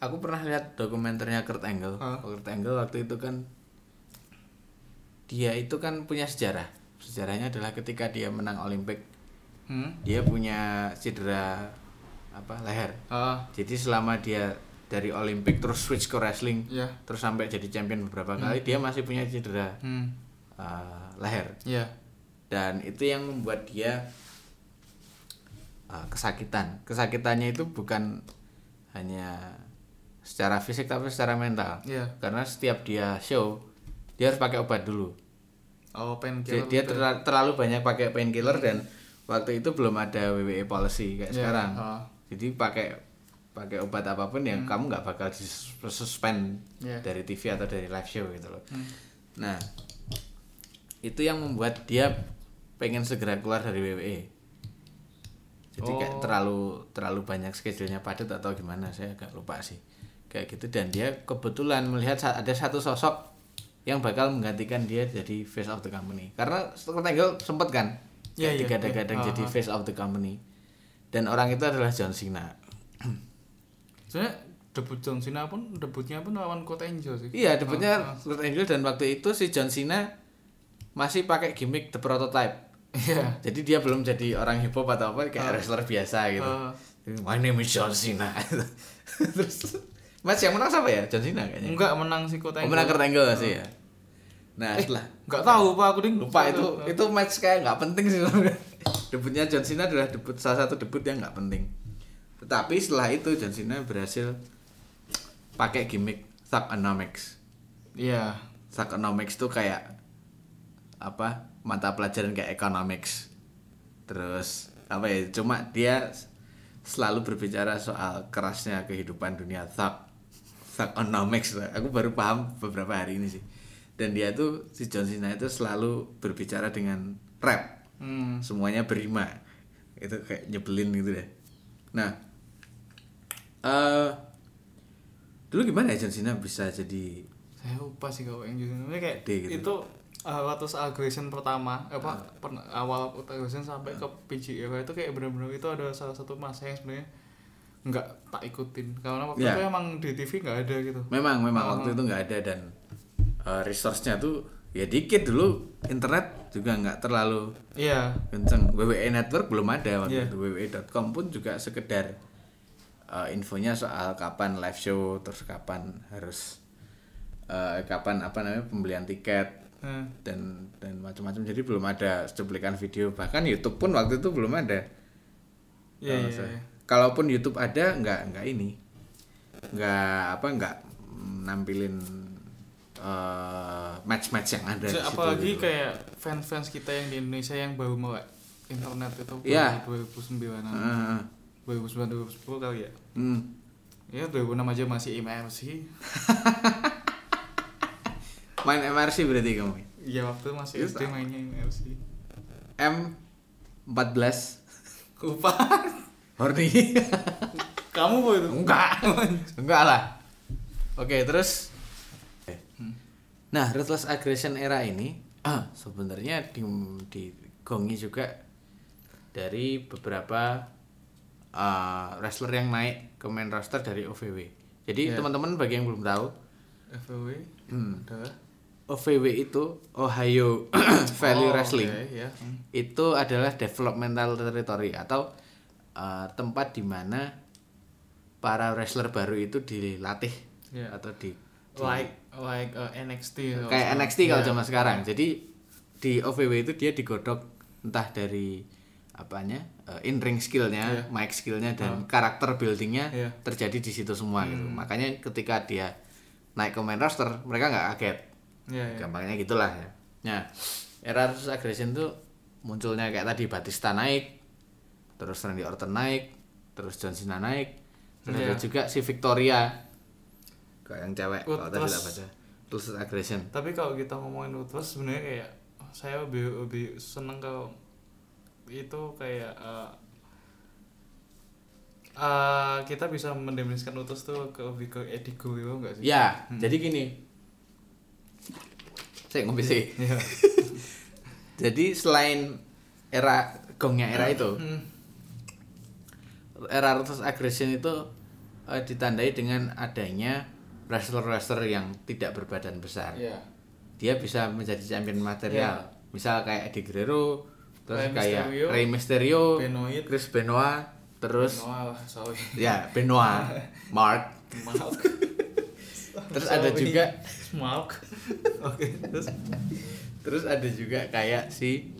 aku pernah lihat dokumenternya Kurt Angle. Hah? Kurt Angle waktu itu kan dia itu kan punya sejarah. Sejarahnya adalah ketika dia menang Olimpik, hmm? dia punya cedera apa leher. ah Jadi selama dia dari Olimpik terus switch ke wrestling, ya terus sampai jadi champion beberapa kali, dia masih punya cedera hmm. eh, leher ya dan itu yang membuat dia uh, kesakitan kesakitannya itu bukan hanya secara fisik tapi secara mental Iya. karena setiap dia show dia harus pakai obat dulu oh dia, painkiller dia gitu. terla- terlalu banyak pakai painkiller dan waktu itu belum ada WWE policy kayak Iya, sekarang oh. jadi pakai pakai obat apa pun ya kamu nggak bakal di suspend Iya. dari TV atau dari live show gitu loh Hmm. nah itu yang membuat dia pengen segera keluar dari WWE jadi kayak Oh. terlalu terlalu banyak schedule-nya padat atau gimana saya agak lupa sih kayak gitu dan dia kebetulan melihat ada satu sosok yang bakal menggantikan dia jadi face of the company karena Kurt Angle sempet kan Iya, kayak iya, digadang-gadang iya. jadi Ah, ah. face of the company. Dan orang itu adalah John Cena. Sebenarnya debut John Cena pun debutnya pun lawan Kurt Angle sih. Iya debutnya ah. Kurt Angle dan waktu itu si John Cena masih pakai gimmick the prototype. Iya. Jadi dia belum jadi orang hip hop atau apa kayak wrestler biasa gitu. Ah. my name is John Cena. (laughs) Terus match yang menang siapa ya? John Cena kayaknya. Enggak menang si Kurt Oh, Angle. Menang Kurt Angle sih ya nah eh, setelah enggak tahu pak aku ding lupa itu itu match kayak nggak penting sih. Sebenarnya. (laughs) debutnya John Cena adalah debut salah satu debut yang nggak penting. Tetapi setelah itu John Cena berhasil pakai gimmick Thugonomics iya. Thugonomics tuh kayak apa mata pelajaran kayak economics. Terus apa ya cuma dia selalu berbicara soal kerasnya kehidupan dunia thug thugonomics aku baru paham beberapa hari ini sih dan dia tuh si John Cena itu selalu berbicara dengan rap. Hmm. semuanya berima. Itu kayak nyebelin gitu deh. Nah eh dulu gimana ya John Cena bisa jadi saya lupa sih kalau yang jujur Ini kayak D gitu. itu uh, waktu aggression pertama apa pern- awal aggression sampai ke PG era itu kayak benar-benar itu ada salah satu masa yang sebenarnya nggak tak ikutin. Karena waktu Ya. itu emang di TV nggak ada gitu. Memang memang. Oh. waktu itu nggak ada dan eh, resource-nya tuh ya dikit dulu. Internet juga nggak terlalu iya. kenceng. WWE Network belum ada waktu Iya. itu. WWE.com pun juga sekedar uh, infonya soal kapan live show terus kapan harus uh, kapan apa namanya pembelian tiket Nah, dan dan macam-macam. Jadi belum ada cuplikan video. Bahkan YouTube pun waktu itu belum ada. Iya Kalau saya- iya. kalaupun YouTube ada nggak nggak ini. Nggak apa nggak nampilin uh, match-match yang ada di So, situ apalagi gitu. kayak fans-fans kita yang di Indonesia yang baru melek internet itu Iya. 2009 an Ah, ah. 2009 2010 kali ya? Hmm. ya 2006 aja masih MRC (laughs) main MRC berarti kamu? Ya waktu masih Iya, SD mainnya MRC M 14 lupa. (laughs) Horny. Kamu kok itu? Enggak. (laughs) Enggak lah. Oke terus nah ruthless aggression era ini ah, (clears throat) sebenarnya di digongi juga dari beberapa uh, wrestler yang naik ke main roster dari OVW jadi Iya. teman-teman bagi yang belum tahu FW Hmm. adalah OVW itu Ohio (clears throat) Valley Oh, Wrestling oke, ya. Hmm. itu adalah developmental territory atau uh, tempat di mana para wrestler baru itu dilatih Iya. atau di, di- like like uh, NXT kayak. NXT kalau Iya. zaman sekarang. Jadi di OVW itu dia digodok entah dari apanya uh, in ring skillnya, Iya. mic skillnya dan karakter buildingnya Iya. terjadi di situ semua gitu. Makanya ketika dia naik ke main roster mereka nggak kaget. Iya, iya. Gampangnya gitulah ya. Nah, era Ruthless Aggression tuh munculnya kayak tadi Batista naik, terus Randy Orton naik, terus John Cena naik, terus ada juga si Victoria yang cewek kalau tadi baca. Ruthless Aggression. tapi kalau kita ngomongin Ruthless sebenarnya kayak saya lebih lebih seneng kalau itu kayak uh, uh, kita bisa mendefinisikan Ruthless tuh ke lebih ke Eddie Guerrero enggak sih? Ya, jadi gini. Saya ngopi sih. Iya. (laughs) Jadi selain era gongnya era itu, Hmm. era Ruthless Aggression itu eh, ditandai dengan adanya wrestler-wrestler yang tidak berbadan besar. Iya. Dia bisa menjadi champion material. Misal kayak Eddie Guerrero, terus Rey kayak Mysterio, Rey Mysterio, Benoit. Chris Benoit, terus sorry. ya Benoit, (laughs) Mark, terus ada juga Maaf. (laughs) Oke, terus terus ada juga kayak si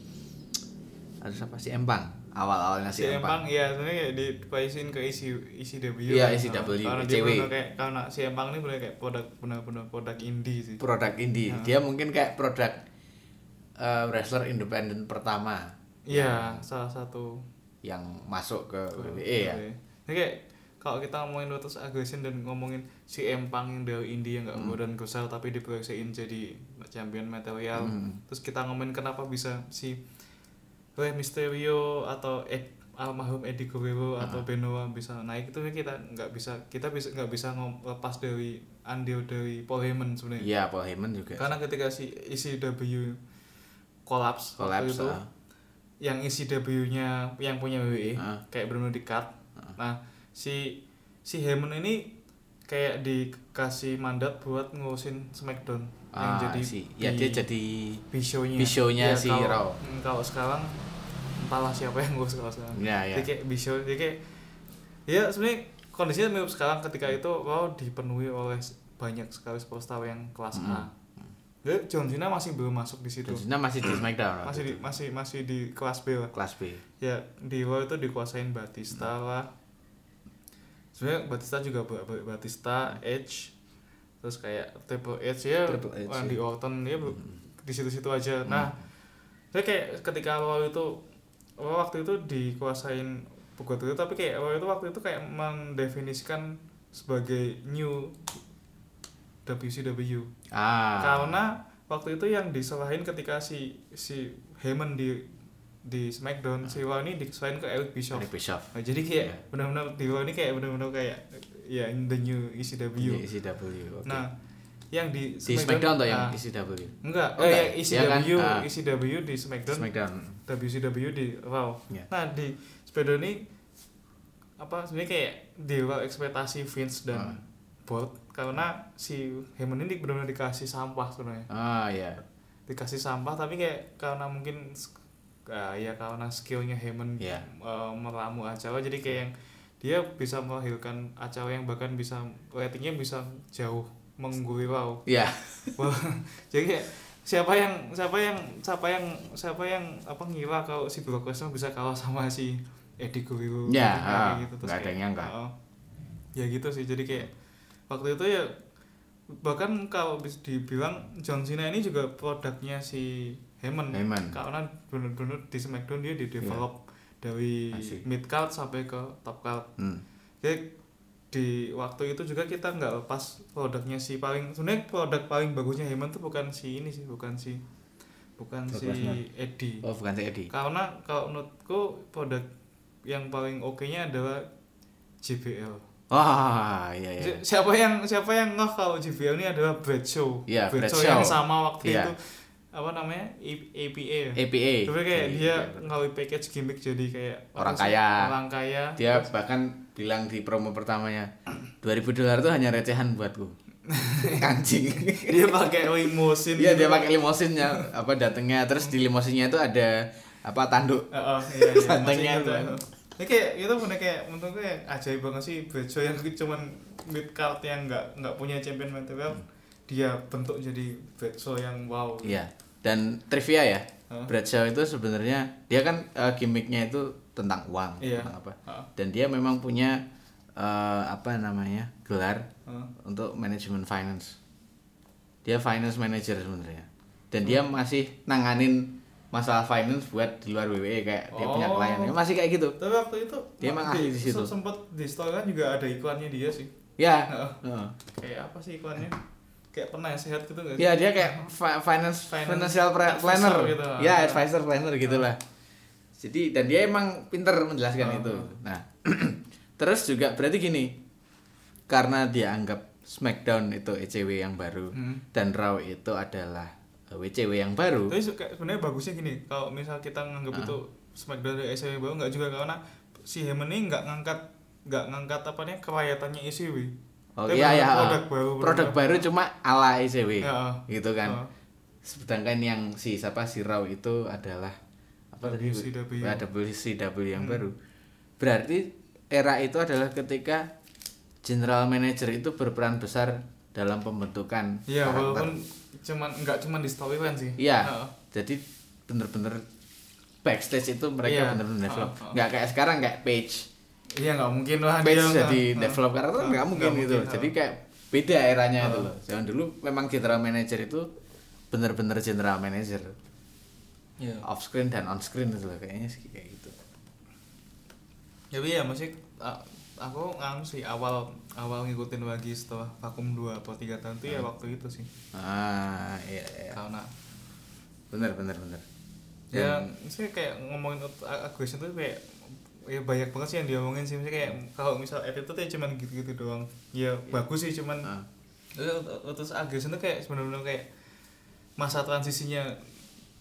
ada siapa si Empang awal-awalnya si, si Empang. Empang ya sebenarnya kayak dipaisin ke isi isi W Iya, kan. ECW, karena dia ECW. bener kayak karena si Empang ini bener kayak produk benar-benar produk indie sih produk indie. Dia mungkin kayak produk eh, wrestler independen pertama iya salah satu yang masuk ke WWE ya. Ini kayak kalau kita ngomongin Lotus Aggression dan ngomongin si Empang yang dari indie yang gak Hmm. badan besar tapi diproyeksiin jadi champion material Hmm. terus kita ngomongin kenapa bisa si Rey Mysterio atau Ed, almarhum Eddie Guerrero Ah. atau Benoit bisa naik itu kita nggak bisa kita bisa nggak bisa ngom- lepas dari andil dari Paul Heyman sebenarnya Iya, Paul Heyman juga. karena ketika si ECW kolaps waktu Collapse, itu ah. yang ECW-nya yang punya WWE Ah. kayak benar-benar di cut nah si si Heyman ini kayak dikasih mandat buat ngurusin SmackDown yang Ah, jadi si. Ya di- dia jadi B-show-nya B-show-nya si kalau, Raw. hmm, kalau sekarang entahlah siapa yang ngurus kalau sekarang Ya, ya. Jadi kayak B-show jadi kayak ya sebenarnya kondisinya mirip sekarang ketika itu Raw dipenuhi oleh banyak sekali superstar yang kelas A Jadi John Cena masih belum masuk di situ John Cena masih di (clears throat) SmackDown. masih di, masih masih di kelas B lah kelas B. ya di Raw itu dikuasain Batista lah sebenarnya Batista juga ba- ba- Batista Edge terus kayak Triple H ya Triple H, Randy ya. Orton ya bu- di situ-situ aja. Nah saya kayak ketika Raw itu waktu itu dikuasain bukan itu tapi kayak Raw itu waktu itu kayak mendefinisikan sebagai new WCW Ah. karena waktu itu yang disalahin ketika si si Heyman di di SmackDown si Raw ini disalahin ke Eric Bischoff. Eric Bischoff. Nah, jadi kayak Iya. benar-benar di Raw ini kayak benar-benar kayak ya in the new ECW Iya, ECW oke. nah yang di di SmackDown tuh yang ah, ECW enggak Oh, eh enggak. yang Iya kan? ECW Ah. ECW di SmackDown SmackDown WCW di Raw. Iya. Nah di SmackDown ini apa sebenarnya kayak di luar ekspektasi Vince dan Ah. Bolt karena si Heyman ini benar-benar dikasih sampah sebenarnya ah ya dikasih sampah tapi kayak karena mungkin ah, ya karena skillnya Heyman Iya. eh, meramu acara jadi kayak yang dia bisa melahirkan acara yang bahkan bisa ratingnya bisa jauh mengguli Raw ya Wah, (laughs) jadi siapa yang siapa yang siapa yang siapa yang apa ngira kalau si Brock Lesnar bisa kalah sama si Eddie Guerrero Ya, Kayak ah, gitu. Terus nggak ada yang nyangka. oh, ya gitu sih jadi kayak waktu itu ya bahkan kalau bisa dibilang John Cena ini juga produknya si Heyman Heyman. karena benar-benar di SmackDown dia di develop dari Asik. mid card sampai ke top card hmm. jadi di waktu itu juga kita nggak lepas produknya si paling sebenarnya produk paling bagusnya Heyman tuh bukan si ini sih bukan si bukan si. Eddie oh bukan si Eddie karena kalau menurutku produk yang paling oke nya adalah JBL wah iya iya Si- siapa yang siapa yang ngeh kalau JBL ini adalah Bradshaw Iya, Bradshaw Bradshaw. yang sama waktu Iya. itu apa namanya A- APA ya APA tapi kayak Iya, dia iya. ngalih package gimmick jadi kayak Orang apa kaya. orang kaya dia bahkan bilang di promo pertamanya 2000 dolar itu hanya recehan buatku (laughs) anjing dia pakai limousine Iya dia gitu. pakai limosinnya apa datangnya terus di limosinnya itu ada apa tanduk Heeh, iya, iya, (laughs) masih ingat, tuh. ya. Kayak itu bener kayak menurut gue ajaib banget sih Bradshaw yang (laughs) cuman mid card yang nggak nggak punya champion material dia bentuk jadi Bradshaw yang wow. Iya dan trivia ya? Bradshaw itu sebenarnya dia kan eh, gimmicknya itu tentang uang Iya. tentang apa dan dia memang punya eh, apa namanya gelar Heeh. untuk manajemen finance dia finance manager sebenarnya dan Hmm. dia masih nanganin masalah finance buat di luar WWE kayak dia punya Oh. klien Dia masih kayak gitu Tapi waktu itu Dia emang ahli di situ. Sempat di store kan juga ada iklannya dia sih. ya Heeh. Heeh. Kayak apa sih iklannya? Kayak penasehat gitu nggak sih? ya dia kayak fi- finance, Finance financial planner gitu. ya advisor planner gitulah jadi dan dia emang pinter menjelaskan Oh. itu nah (clears throat) terus juga berarti gini karena dia anggap Smackdown itu ECW yang baru Hmm. dan Raw itu adalah eh, WCW yang baru Tapi sebenarnya bagusnya gini, kalau misal kita nganggap Ah. itu SmackDown dari ECW baru nggak juga karena si Heyman ini nggak ngangkat nggak ngangkat apa nih kerayatannya ECW. Oh Tapi iya ya, produk baru. produk baru cuma ala ECW, Ya, gitu kan. Oh. Sedangkan yang si siapa si Raw itu adalah apa tadi? WCW. WCW yang Hmm. baru. Berarti era itu adalah ketika general manager itu berperan besar dalam pembentukan Iya, karakter. walaupun cuman nggak cuman di storyline sih. Iya. Heeh. Jadi bener-bener backstage itu mereka Iya. bener-bener develop. Oh, oh. Nggak kayak sekarang kayak page Iya nggak mungkin lah page dia jadi nggak- develop karakter nggak- mungkin gitu. mungkin, Jadi kayak beda eranya itu Oh. loh. Zaman dulu memang general manager itu bener-bener general manager. Iya. Off screen dan on screen itu loh kayaknya sih kayak gitu. Ya masih a- aku nganu sih awal awal ngikutin lagi setelah vakum 2 atau 3 tahun itu ya Hmm. waktu itu sih. Ah, iya iya. Karena Bener bener bener. ya sih kayak ngomongin aggression tuh kayak ya banyak banget sih yang diomongin sih Maksudnya kayak kalau misal attitude ya cuman gitu-gitu doang ya bagus sih cuman Ah. terus, aggression tuh kayak sebenarnya kayak masa transisinya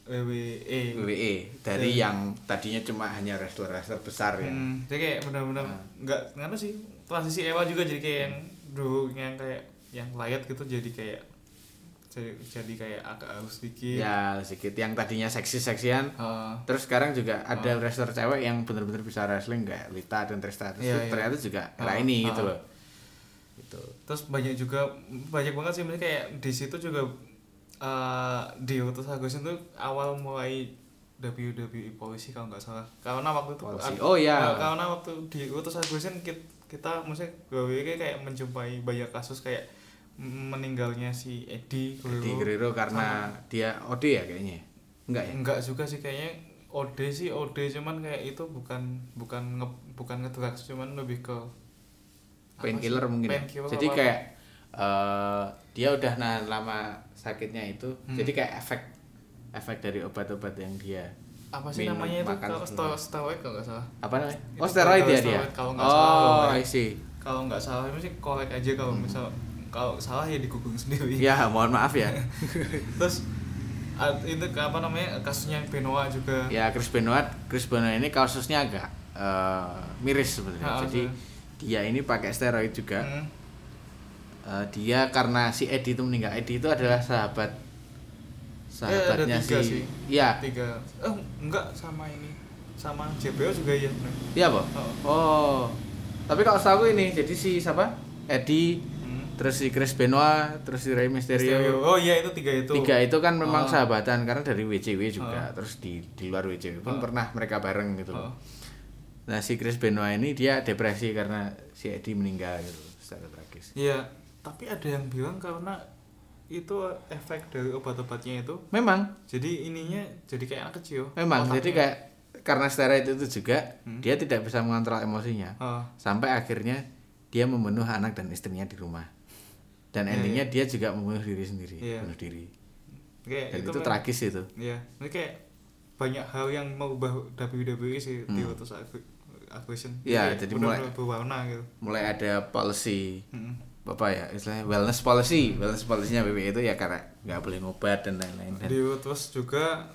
WWE WWE dari Iya. yang tadinya cuma hanya wrestler-wrestler besar ya. Hmm, jadi kayak benar-benar Ah. nggak ngapa sih transisi era juga jadi kayak yang dulu yang kayak yang layat gitu jadi kayak jadi, jadi kayak agak halus dikit Ya sedikit yang tadinya seksi-seksian Ah, Terus sekarang juga ada wrestler cewek yang bener-bener bisa wrestling kayak Lita dan Trista Iya, itu iya. ternyata juga Oh, ini oh. gitu loh. Gitu. terus banyak juga banyak banget sih kayak di situ juga eh di Utus Agusin tuh awal mulai WWE polisi kalau nggak salah karena waktu itu Policy. ad- Oh, iya. eh, karena waktu di Utus Agusin kita, kita maksudnya WWE kayak menjumpai banyak kasus kayak meninggalnya si Eddie Di Guerrero. Guerrero karena dia OD ya kayaknya. Enggak ya? Enggak juga sih kayaknya OD sih OD cuman kayak itu bukan bukan nge, bukan ngedrugs cuman lebih ke apa Painkiller mungkin. ya. Painkiller Jadi apa- kayak eh dia udah nahan lama sakitnya itu Hmm. jadi kayak efek efek dari obat-obat yang dia apa sih minum, namanya itu kalau sto- steroid kalau nggak salah apa namanya oh steroid kalau ya dia steroid, kalau nggak salah, oh kalau I see kalau nggak salah itu sih korek aja kalau misal kalau salah ya digugung sendiri ya mohon maaf ya (laughs) terus itu apa namanya kasusnya Benoa juga ya Chris Benoit Chris Benoit ini kasusnya agak eh, miris sebenarnya jadi dia ini pakai steroid juga Hmm. Eh, dia karena si Eddie itu meninggal Eddie itu adalah sahabat sahabatnya ada tiga si sih. iya tiga oh enggak sama ini sama JBO juga ya bener. iya Pak? Oh. oh tapi kalau setahu ini jadi si siapa Eddie. Terus si Chris Benoit terus si Rey Mysterio, Mysterio. oh iya itu tiga itu tiga itu kan memang Oh. sahabatan karena dari WCW Oh. juga terus di di luar WCW pun Oh. pernah mereka bareng gitu Oh. nah si Chris Benoit ini dia depresi karena si Eddie meninggal gitu secara tragis iya tapi ada yang bilang karena itu efek dari obat-obatnya itu memang jadi ininya jadi kayak anak kecil memang otaknya. jadi kayak karena steroid itu juga Hmm. dia tidak bisa mengontrol emosinya oh. sampai akhirnya dia membunuh anak dan istrinya di rumah dan Iya, endingnya dia juga membunuh diri sendiri Iya. bunuh diri kayak dan itu, kan- tragis itu Iya, ini kayak banyak hal yang mengubah WWE sih Hmm. di Aggr- Aggression. Iya, Kayak jadi benar-benar mulai- berwarna gitu. mulai ada policy Hmm. apa ya istilahnya wellness policy wellness policy-nya WWE itu ya karena nggak boleh ngobat dan lain-lain dan Di Lotus juga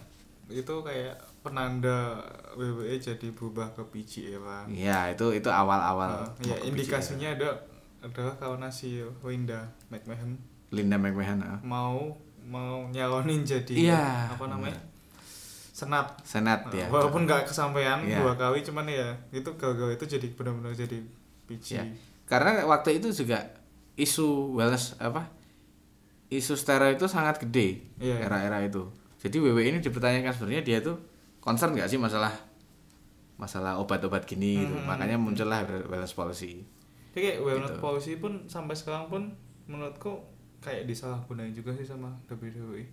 itu kayak penanda WWE jadi berubah ke PG era. ya itu itu awal-awal mau ya PG indikasinya ada adalah karena si Linda McMahon. Linda McMahon ah. mau mau nyalonin jadi Iya, apa namanya senat senat Nah, ya walaupun nggak kesampaian Iya. dua kali cuman ya itu gagal itu jadi benar-benar jadi PG Ya. karena waktu itu juga isu wellness apa isu steroid itu sangat gede Iya. era-era itu jadi WWE ini dipertanyakan sebenarnya dia tuh concern nggak sih masalah masalah obat-obat gini gitu Hmm. makanya muncullah wellness policy Jadi kayak wellness Gitu. policy pun sampai sekarang pun menurutku kayak disalahgunain juga sih sama WWE.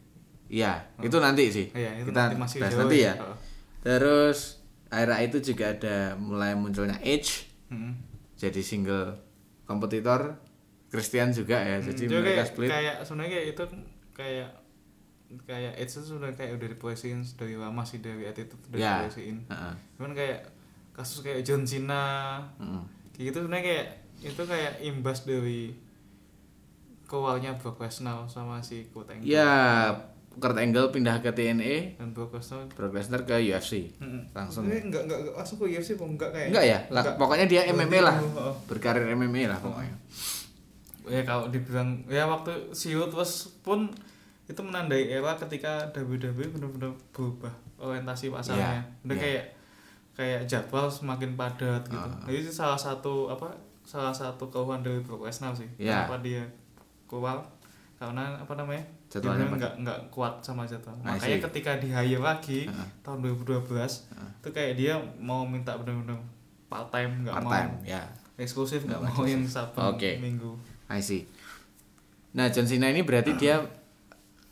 iya itu nanti sih Iya, itu kita nanti masih bahas jauh nanti ya. Heeh. terus era itu juga ada mulai munculnya Edge Hmm. jadi single kompetitor Christian juga ya Hmm, jadi juga mereka kayak, split kayak sebenarnya kayak itu kayak kayak Edge itu sudah kayak udah diproyeksiin dari lama sih dari attitude udah Ya. diproyeksiin. Heeh. Cuman kayak kasus kayak John Cena Mm. kayak gitu sebenarnya kayak itu kayak imbas dari keluarnya Brock Lesnar sama si Kurt Angle. Ya, Kurt Angle pindah ke TNA, Dan Brock Lesnar Brock Lesnar ke UFC. Mm-mm. Langsung. Ini enggak, enggak, enggak langsung ke UFC apa enggak kayak Enggak ya? Lah, pokoknya dia MMA lah. Oh. Berkarir MMA lah pokoknya. ya kalau dibilang ya waktu Siu terus pun itu menandai era ketika WWE benar-benar berubah orientasi pasarnya Iya, udah iya. kayak kayak jadwal semakin padat gitu Ah. jadi salah satu apa salah satu keluhan dari Brock Lesnar sih Iya. kenapa dia keluar karena apa namanya Jadwalnya nggak nggak kuat sama jadwal I makanya see. ketika di hire lagi Ah. tahun 2012 itu kayak dia mau minta benar-benar part time nggak Part mau ya. eksklusif nggak Nggak mau yang Sabtu Oke. minggu I see. Nah, John Cena ini berarti (clears throat) dia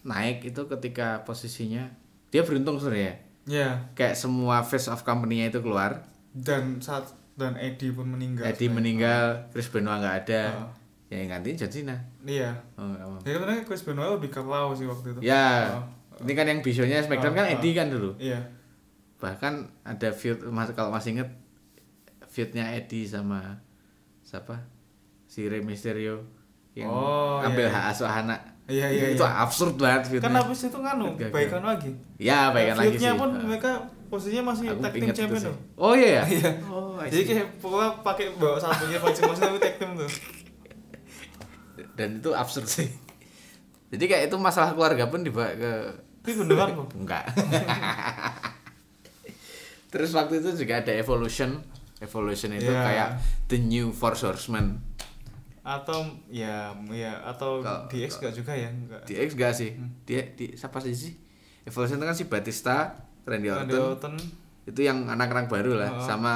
naik itu ketika posisinya dia beruntung sebenarnya. ya Kayak semua face of company-nya itu keluar. dan saat dan Eddie pun meninggal Eddie sebenarnya. meninggal, Chris Benoit nggak ada. Oh. Ya yang gantiin John Cena. iya Oh, mau. jadi sebenarnya Chris Benoit lebih ke Raw sih waktu itu Ya, Oh. ini kan yang bisonya SmackDown Oh, kan oh. Eddie kan dulu. iya bahkan ada feud mas kalau masih inget feudnya Eddie sama siapa si Rey Mysterio yang Oh, ambil iya. hak asuh anak Iya, iya, itu iya. absurd banget feudnya kan habis itu nganu Gagal. baikan lagi ya baikan lagi sih pun mereka posisinya masih Aku tag team champion tuh. Oh iya ya Iya. oh jadi kayak pokoknya pakai bawa satunya masing-masing tapi tag team tuh. Dan itu absurd sih. Jadi kayak itu masalah keluarga pun dibawa ke tapi beneran kok. Enggak. Terus waktu itu juga ada evolution. Evolution itu Iya. kayak the new force horseman. Atau ya ya atau Kalau- di X gak juga ya? Enggak di X gak sih? Hmm. dia di siapa sih sih? Evolution itu kan si Batista Randy Randy Orton Orton itu yang anak-anak baru lah Oh. sama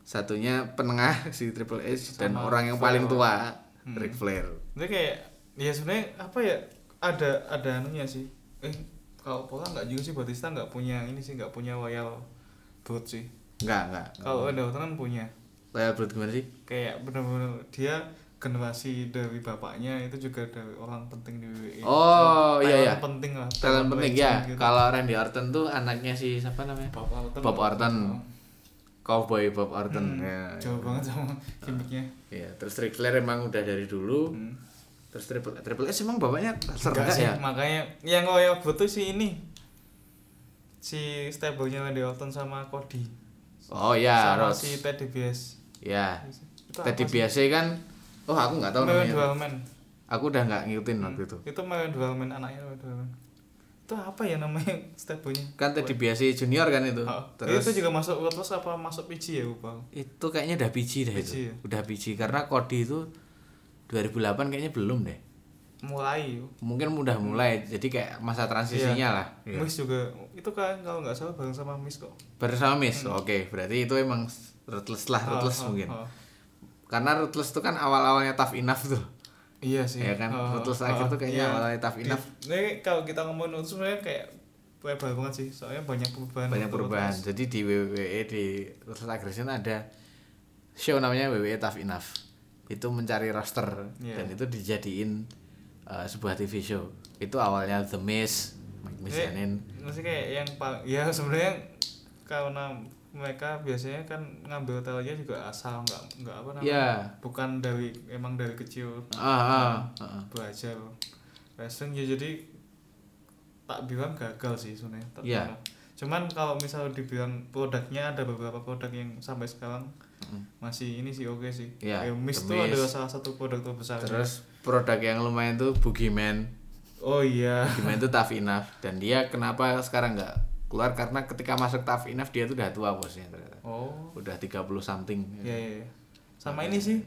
satunya penengah (laughs) si Triple H dan Sama orang yang Flair. paling tua Hmm. Ric Flair Ini kayak ya sebenarnya apa ya ada ada anunya sih. Eh kalau pola nggak juga sih Batista nggak punya ini sih nggak punya loyal blood sih. enggak enggak Kalau Randy Orton kan punya Royal Blood gimana sih kayak bener-bener dia generasi dari bapaknya itu juga dari orang penting di WWE. Oh, iya, Talent iya. penting lah. talent penting ya gitu. kalau Randy Orton tuh anaknya si siapa namanya Bob Orton. Bob Orton Oh. cowboy Bob Orton Hmm, ya, Jauh banget sama gimmicknya. (laughs) ya terus Ric Flair emang udah dari dulu Hmm. terus Triple Triple H emang bapaknya sih, ya makanya yang ngoyo butuh si ini. Si stable-nya Randy Orton sama Cody. oh ya sama Rhodes si Ted DiBiase. ya apa sih? biasa kan oh aku nggak tahu Marion namanya Dualman. aku udah nggak ngikutin waktu itu Itu Marion Dualman anaknya Marion Dualman. Itu apa ya namanya (laughs) stable-nya? kan tadi biasa junior kan itu Oh, terus itu juga masuk World apa masuk PG ya lupa. itu kayaknya udah PG deh PG itu ya? udah PG karena Cody itu 2008 kayaknya belum deh Mulai. mungkin udah mulai jadi kayak masa transisinya lah Iya. Miss juga itu kan kalau nggak salah bareng sama Miss kok. bersama Miss oke berarti itu emang ruthless lah ruthless Oh, oh, mungkin oh. Karena ruthless tuh kan awal-awalnya tough enough tuh Iya sih. ya kan Oh, ruthless oh, akhir tuh kayaknya iya. awalnya tough enough Ini kalau kita ngomongin itu sebenarnya kayak lebar banget sih. Soalnya banyak perubahan. banyak perubahan Ruthless. jadi di WWE di Ruthless Aggression ada show namanya WWE Tough Enough itu mencari roster Iya. dan itu dijadiin uh, sebuah TV show itu awalnya The Miz Mike Mizanin Maksudnya kayak yang paling ya sebenarnya karena mereka biasanya kan ngambil talentnya juga asal nggak nggak apa namanya ya bukan dari emang dari kecil. Ah, ah, ah, ah. belajar wrestling ya jadi tak bilang gagal sih sebenarnya bilang. cuman kalau misal dibilang produknya ada beberapa produk yang sampai sekarang masih ini sih oke sih. Kayak Mist The tuh Mist. adalah salah satu produk terbesar. Terus produk yang lumayan tuh Boogeyman. Oh iya. Boogeyman itu Tough Enough. Dan dia kenapa sekarang nggak keluar karena ketika masuk Tough Enough dia tuh udah tua bosnya ternyata oh udah 30 something Iya, iya, iya. Sama ini sih.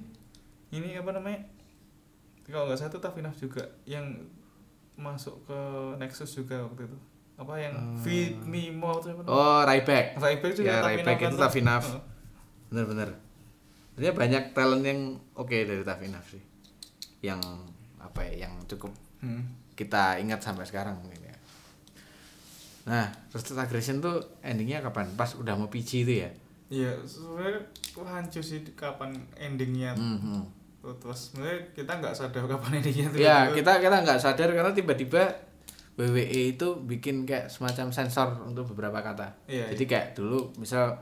Ini apa namanya? Kalau nggak salah itu Tough Enough juga yang masuk ke Nexus juga waktu itu. Apa yang Feed Me More itu apa? oh Ryback Ryback juga ya Tough Enough itu kan, Tough. Enough bener-bener Sebenarnya banyak talent yang oke dari Tough Enough sih yang apa ya yang cukup Hmm. kita ingat sampai sekarang nah Ruthless Aggression tuh endingnya kapan pas udah mau PG itu ya Iya, sebenarnya hancur sih kapan endingnya. Mhm. Tuh, Terus sebenarnya kita nggak sadar kapan endingnya tuh. ya kita kita nggak sadar karena tiba-tiba WWE itu bikin kayak semacam sensor untuk beberapa kata Iya, jadi kayak dulu misal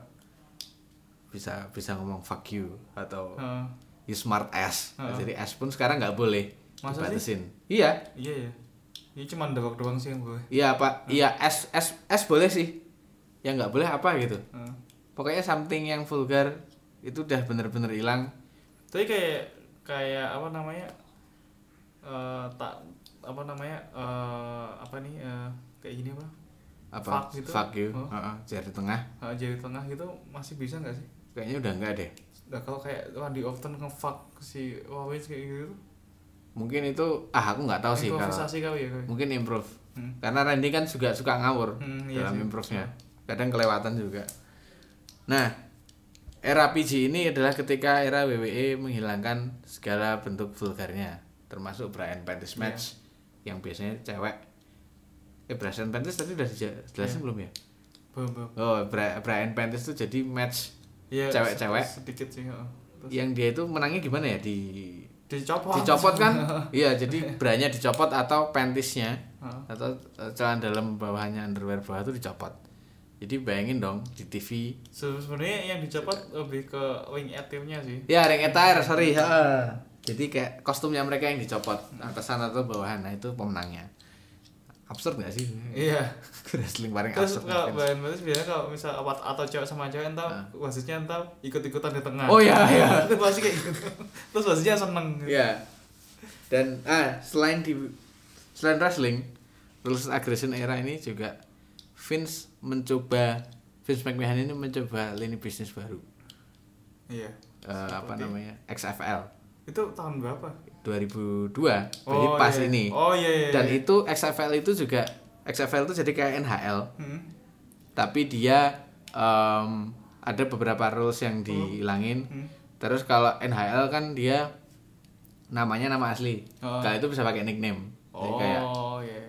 bisa bisa ngomong fuck you atau Heeh. you smart ass Heeh. jadi ass pun sekarang nggak boleh Masa dibatasin iya Iya ya. Ini cuma dewak doang sih yang boleh. iya pak iya s s s boleh sih. Yang nggak boleh apa gitu. Heeh. pokoknya something yang vulgar itu udah bener-bener hilang. Tapi kayak kayak apa namanya eh tak apa namanya eh apa nih eh, kayak gini apa? Apa? Fuck gitu? you. Oh. Heeh, jari tengah. Eh, jari tengah gitu masih bisa nggak sih? Kayaknya udah nggak deh. Nah kalau kayak Randy Orton nge-fuck si Owens kayak gitu mungkin itu ah aku nggak tahu sih kalau ya mungkin improve Hmm. karena Randy kan juga suka ngawur Hmm, iya dalam sih. improve-nya kadang kelewatan juga nah era PG ini adalah ketika era WWE menghilangkan segala bentuk vulgarnya termasuk Brian Panties Iya. match yang biasanya cewek eh Brian Panties tadi udah dijelasin Iya. belum ya belum belum oh Bra- Brian Panties itu jadi match Iya, Cewek-cewek. se- sedikit sih. Terus yang dia itu menangnya gimana ya di dicopot. Dicopot kan? (laughs) Iya jadi branya dicopot atau pantisnya Heeh. atau celana dalam bawahnya underwear bawah itu dicopot. Jadi bayangin dong di TV Se- sebenarnya yang dicopot lebih ke wing atimnya sih. Ya ring attire sorry. Heeh. jadi kayak kostumnya mereka yang dicopot atasan atau bawahan. Nah itu pemenangnya absurd gak sih? Iya. (laughs) Wrestling paling terus absurd kalau bahan batis biasanya kalau misal atau cewek sama cewek entar wasitnya entar ikut-ikutan di tengah. Oh iya iya. (laughs) Itu pasti kayak gitu terus wasitnya seneng. Gitu. Iya. Dan ah selain di selain wrestling, Rules Aggression era ini juga Vince mencoba Vince McMahon ini mencoba lini bisnis baru. iya. Eh, apa namanya? XFL itu tahun berapa 2002. Jadi pas iya. ini. oh iya iya Dan iya. itu XFL itu juga XFL itu jadi kayak NHL, Hmm. tapi dia em, ada beberapa rules yang dihilangin. Hmm. Terus kalau NHL kan dia namanya nama asli. Oh. Kalau itu bisa pakai nickname. Jadi kayak oh iya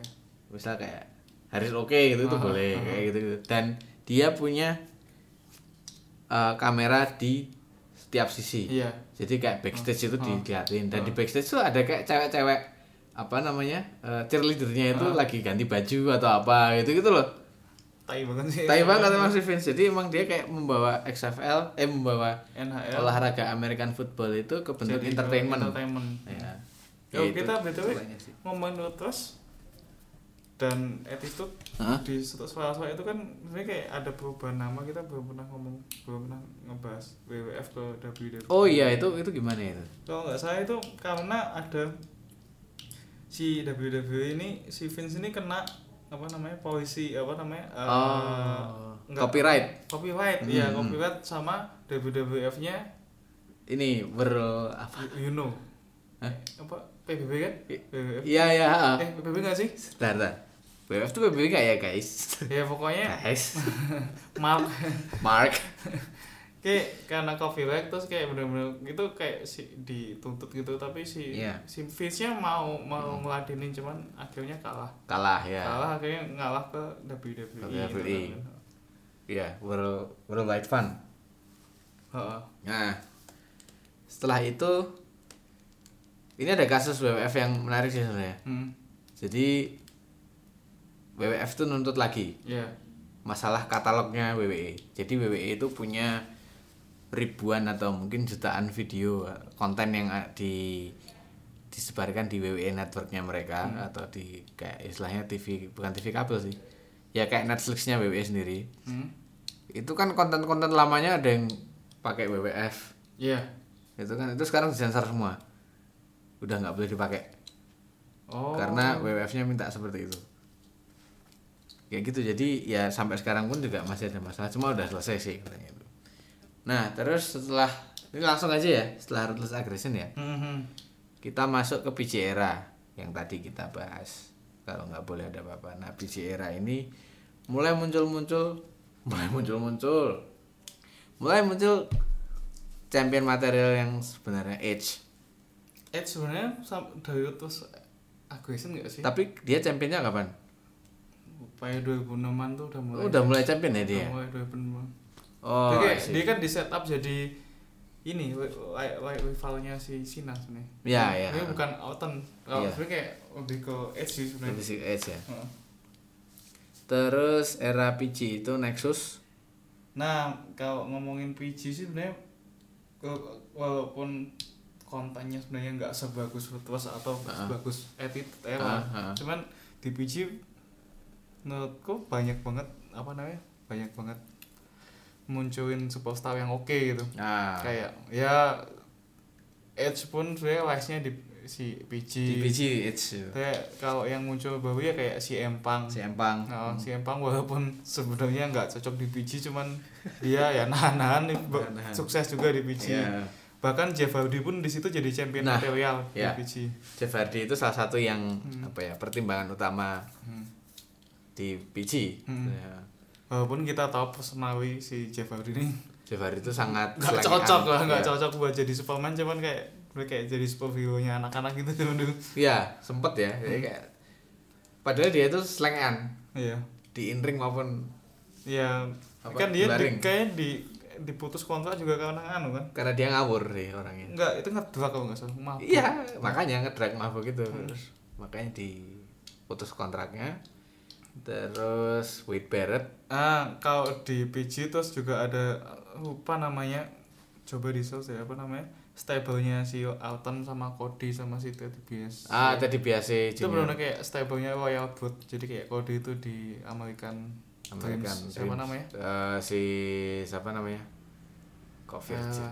misal kayak Haris Oke gitu itu Ah, boleh ah. kayak gitu, gitu. Dan dia punya eh, kamera di setiap sisi Iya. Jadi kayak backstage itu dilihatin dan di backstage tuh ada kayak cewek-cewek apa namanya eh, cheerleadernya itu lagi ganti baju atau apa gitu gitu loh. Tai banget sih. tapi banget emang si Vince jadi emang dia kayak membawa XFL eh membawa NHL. olahraga American football itu ke bentuk Jadi entertainment. Entertainment. ya Yo, Ya, itu kita btw ngomongin terus dan attitude Hah? di soal-soal itu kan sebenarnya kayak ada perubahan nama kita belum pernah ngomong belum pernah ngebahas WWF ke WWE. oh iya itu itu gimana itu Kalau nggak salah itu karena ada si WWE ini si Vince ini kena apa namanya polisi apa namanya eh, Oh, nggak- copyright. copyright Hmm, iya hmm. copyright sama WWF-nya ini ber apa you know Hah? apa PBB kan WWF iya iya eh PBB nggak sih Bentar, bentar. WWF tuh PBB gak ya guys. Ya pokoknya guys. (laughs) Mark. Mark. (laughs) Kayak karena copyright terus kayak bener-bener gitu kayak si dituntut gitu tapi si Iya. si Vince-nya mau mau ngeladenin cuman akhirnya kalah. Kalah ya. Kalah akhirnya ngalah ke WWE, gitu WWE. iya World World Wide Fun Heeh. nah setelah itu ini ada kasus WWF yang menarik sih sebenarnya. Hmm. jadi WWF tuh nuntut lagi. Ya. masalah katalognya WWE jadi WWE itu punya ribuan atau mungkin jutaan video konten yang eh, di disebarkan di WWE networknya mereka atau di kayak istilahnya TV bukan TV kabel sih. Ya kayak Netflixnya WWE sendiri. Hmm. itu kan konten-konten lamanya ada yang pakai WWF Iya. itu kan itu sekarang disensor semua. Udah nggak boleh dipakai. Oh. karena WWF-nya minta seperti itu kayak gitu. Jadi ya sampai sekarang pun juga masih ada masalah. Cuma udah selesai sih katanya itu. Nah terus setelah ini langsung aja ya setelah ruthless aggression ya. Mhm. kita masuk ke PJ era yang tadi kita bahas. Kalau nggak boleh ada apa-apa. Nah PJ era ini mulai muncul-muncul mulai muncul-muncul. Mulai muncul champion material yang sebenarnya Edge. Eh sebenarnya dari terus aggression nggak sih? tapi dia championnya kapan Upaya 2006an tuh udah mulai. Udah mulai champion ya dia Udah mulai 2006. oh dia, see. dia kan di setup jadi ini wi- rivalnya si Cena sebenarnya. Ya, ya. Dia bukan Orton. Kalau Iya. sebenarnya kayak lebih ke Edge sih sebenarnya. Lebih sih Edge ya Heeh. terus era PG itu Nexus Nah, kalau ngomongin PG sih sebenarnya ke- walaupun kontennya sebenarnya nggak sebagus Virtuos atau Ah. sebagus Attitude Era, Ah, ah. cuman di PG menurutku banyak banget apa namanya banyak banget munculin superstar yang oke gitu nah kayak ya Edge pun sebenarnya wise-nya di si PG, di PG Edge kayak kalau yang muncul baru ya kayak si Empang si Empang Nah, si Empang walaupun sebenarnya nggak cocok di PG cuman dia ya nahan-nahan Nahan-nahan. sukses juga di PG. Iya. Bahkan Jeff Hardy pun di situ jadi champion Nah, material ya. di PG. Jeff Hardy itu salah satu yang Hmm. apa ya pertimbangan utama Hmm. Di PG Hmm. Ya. Walaupun kita tahu personally si Jeff Hardy ini Jeff Hardy itu sangat nggak cocok lah, nggak Iya. cocok buat jadi Superman cuman kayak kayak jadi superhero-nya anak-anak gitu teman dulu. Iya, sempet ya. Jadi kayak padahal dia itu selengean Iya. di in ring maupun Iya. Apa, Kan dia di, kayak di diputus kontrak juga karena anu kan. karena dia ngawur sih orangnya. Enggak, itu ngedrak kalau nggak salah. Maaf. Iya, makanya ngedrag mabuk gitu terus makanya diputus kontraknya. Terus Wade Barrett Ah, kalau di PG terus juga ada lupa namanya. Coba di search ya apa namanya? Stable-nya si Alton sama Cody sama si Teddy Bias. ah tadi biasa itu benar kayak stable-nya Royal Blood. Jadi kayak Cody itu di American, American Dreams. Siapa namanya? Eh, si siapa namanya? Kok Virgin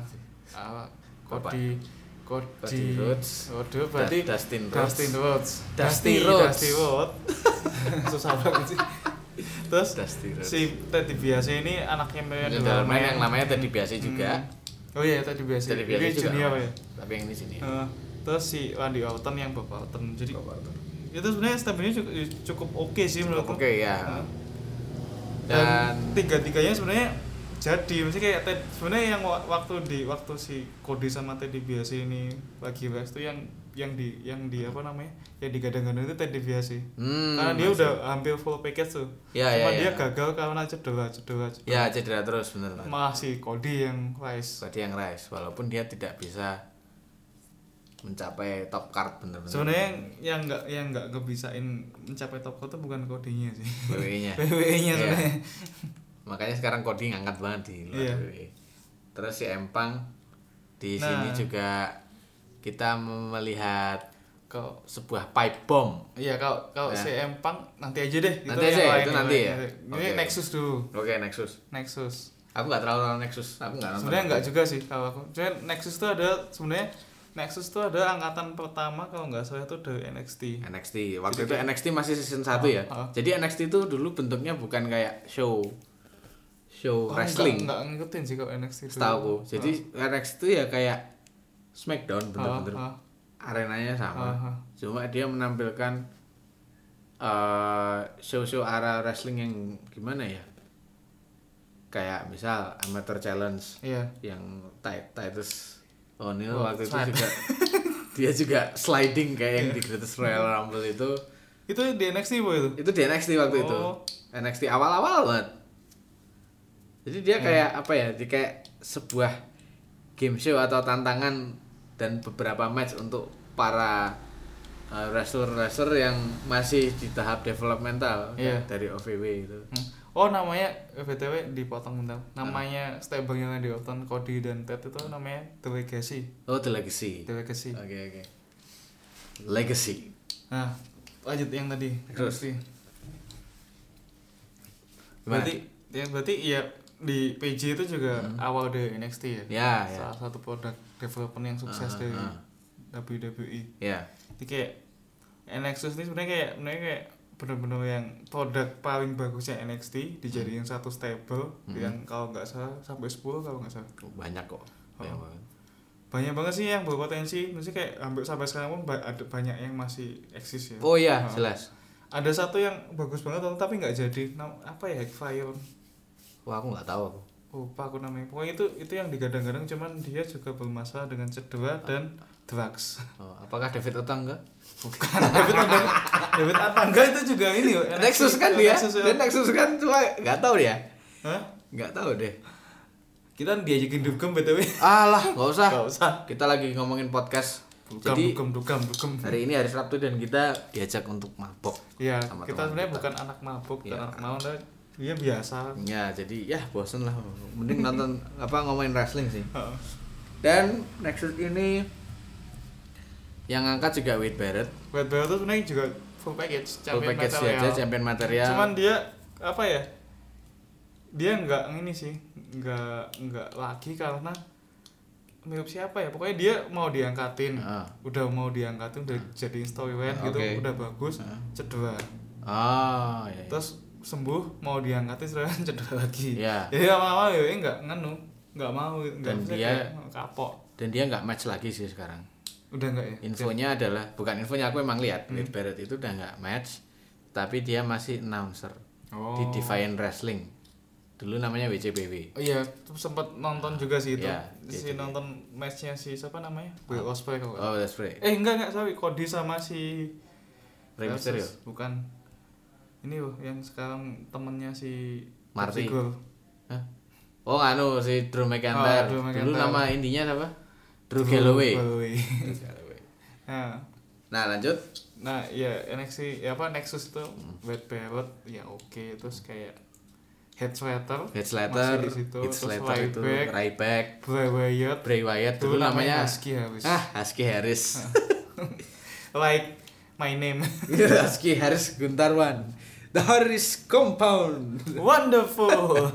Ah, Bapak. Cody Cody Cody Rhodes. Waduh, berarti Da- Dustin Rhodes. Dustin Rhodes. Dusty Rhodes. Dusty Rhodes. (laughs) Susah banget sih. Terus Dusty Rhodes. si Teddy Biasa ini anaknya yang namanya biasa juga. Hmm. Oh iya Teddy Biasa. Ini biasa juga. junior ya. Tapi yang ini sini. Eh, terus si Randy Orton yang Bapak Orton. Jadi Bapak Orton. itu sebenarnya stabilinya cukup, cukup oke sih menurutku. Oke ya. Dan Dan tiga-tiganya sebenarnya jadi mesti kayak sebenarnya yang wa- waktu di waktu si Cody sama Teddy Biasi ini lagi les tuh yang yang di yang di apa namanya yang digadang-gadang itu Teddy Biasi Hmm, karena dia udah hampir full package tuh Ya, cuma ya, dia ya. gagal karena cedera cedera cedera Ya cedera terus bener malah si Cody yang rise Tadi yang rise walaupun dia tidak bisa mencapai top card bener-bener. sebenarnya yang yang nggak yang nggak kebisain mencapai top card itu bukan Cody-nya sih WWE-nya. (laughs) WWE-nya Iya. sebenarnya Makanya sekarang coding ngangkat banget di luar Iya. WWE. Terus si Empang di Nah. sini juga kita melihat ke sebuah pipe bomb. Iya kalau kalau Ya. si Empang nanti aja deh Nanti aja ya, itu nanti ya? Ini Oke. Nexus dulu Oke Nexus. Nexus Aku nggak terlalu nonton Nexus. Aku nggak nonton. sebenarnya nggak juga sih kalau aku cuman Nexus tuh ada sebenarnya Nexus tuh ada angkatan pertama kalau nggak salah itu dari NXT NXT. Waktu Jadi itu NXT masih season 1 ya. Ah, ah. Jadi NXT itu dulu bentuknya bukan kayak show show Oh, wrestling. nggak, nggak ngikutin sih kalau NXT. Setahu Jadi NXT itu ya kayak Smackdown Ah, bener-bener. ah, Arenanya sama. ah, ah. Cuma dia menampilkan eh show-show arah wrestling yang gimana ya? Kayak misal amateur challenge iya yang Tit- Titus O'Neil Oh, waktu itu juga (laughs) dia juga sliding kayak yang di Greatest Royal Rumble itu itu di NXT boy itu itu di NXT waktu itu Oh. NXT awal-awal banget jadi dia Hmm. kayak apa ya dia kayak sebuah game show atau tantangan dan beberapa match untuk para uh, wrestler-wrestler yang masih di tahap developmental Iya. dari OVW itu. Hmm. oh namanya btw dipotong bentar. Namanya stable yang di Orton Cody dan Ted itu namanya The Legacy. Oh The Legacy. The Legacy. Oke oke. Legacy. Nah lanjut yang tadi Terus. Gimana? berarti ya berarti ya di PG itu juga awal dari NXT ya? Hmm. ya ya. Salah satu produk development yang sukses Ah, dari ah. WWE ya jadi kayak NXT ini sebenarnya kayak sebenarnya kayak bener-bener yang produk paling bagusnya NXT dijadiin Hmm. satu stable yang kalau nggak salah sampai 10 kalau nggak salah. Oh, banyak kok. Banyak Oh. banget. banyak banget sih yang berpotensi. Mesti kayak hampir sampai sekarang pun ada banyak yang masih eksis ya. Oh iya Ah. jelas. Ada satu yang bagus banget tapi nggak jadi. Nam- apa ya Fire wah aku nggak tahu aku lupa aku namanya. Pokoknya itu itu yang digadang-gadang cuman dia juga bermasalah dengan cedera dan drugs. Oh, apakah David Ota enggak? Bukan David Atangga David Atangga itu juga ini Nexus kan dia? Nexus, ya. dan Nexus kan cuma nggak tahu dia? Hah? nggak tahu deh. Kita diajakin dugem btw alah nggak usah. Nggak usah. kita lagi ngomongin podcast. Dugem jadi dugem dugem dugem. hari ini hari Sabtu dan kita diajak untuk mabok ya sama kita sebenarnya bukan anak bukan Iya. anak malam dia biasa ya jadi ya bosen lah mending nonton (laughs) apa ngomongin wrestling sih dan Nexus ini yang angkat juga Wade Barrett Wade Barrett tuh sebenarnya juga full package full package material. aja champion material cuman dia apa ya dia nggak ini sih nggak nggak lagi karena mirip siapa ya pokoknya dia mau diangkatin Ah. udah mau diangkatin udah jadiin storyline gitu Oke. udah bagus Ah. cedera oh iya, iya. terus sembuh mau diangkatin storyline (laughs) cedera lagi Iya. jadi lama-lama ya nggak nganu nggak mau nggak Dan dia- kayak kapok dan dia nggak match lagi sih sekarang udah nggak ya infonya adalah bukan infonya aku emang lihat Hmm. Wade Barrett itu udah nggak match tapi dia masih announcer oh di Defiant Wrestling dulu namanya WCBW Oh iya, sempat nonton juga sih itu. Iya, si nonton matchnya si siapa namanya? Will Ospreay kalau nggak oh that's right Eh enggak enggak sorry, Cody sama si Rey Mysterio. Bukan. Ini loh yang sekarang temennya si Marty. Hah? oh anu si Drew McIntyre. Oh, Drew dulu nama indinya apa Drew Galloway. Drew Galloway. nah, (laughs) nah lanjut. Nah ya NXT ya apa Nexus itu Hmm. Barrett ya oke terus kayak Head Slater. Heath Slater, di situ, terus Slater itu Ryback, Bray Wyatt. Bray Wyatt dulu dulu namanya Husky Harris. Ah Husky Harris. (laughs) Like my name. (laughs) Husky Harris Guntarwan The Harris Compound. Wonderful.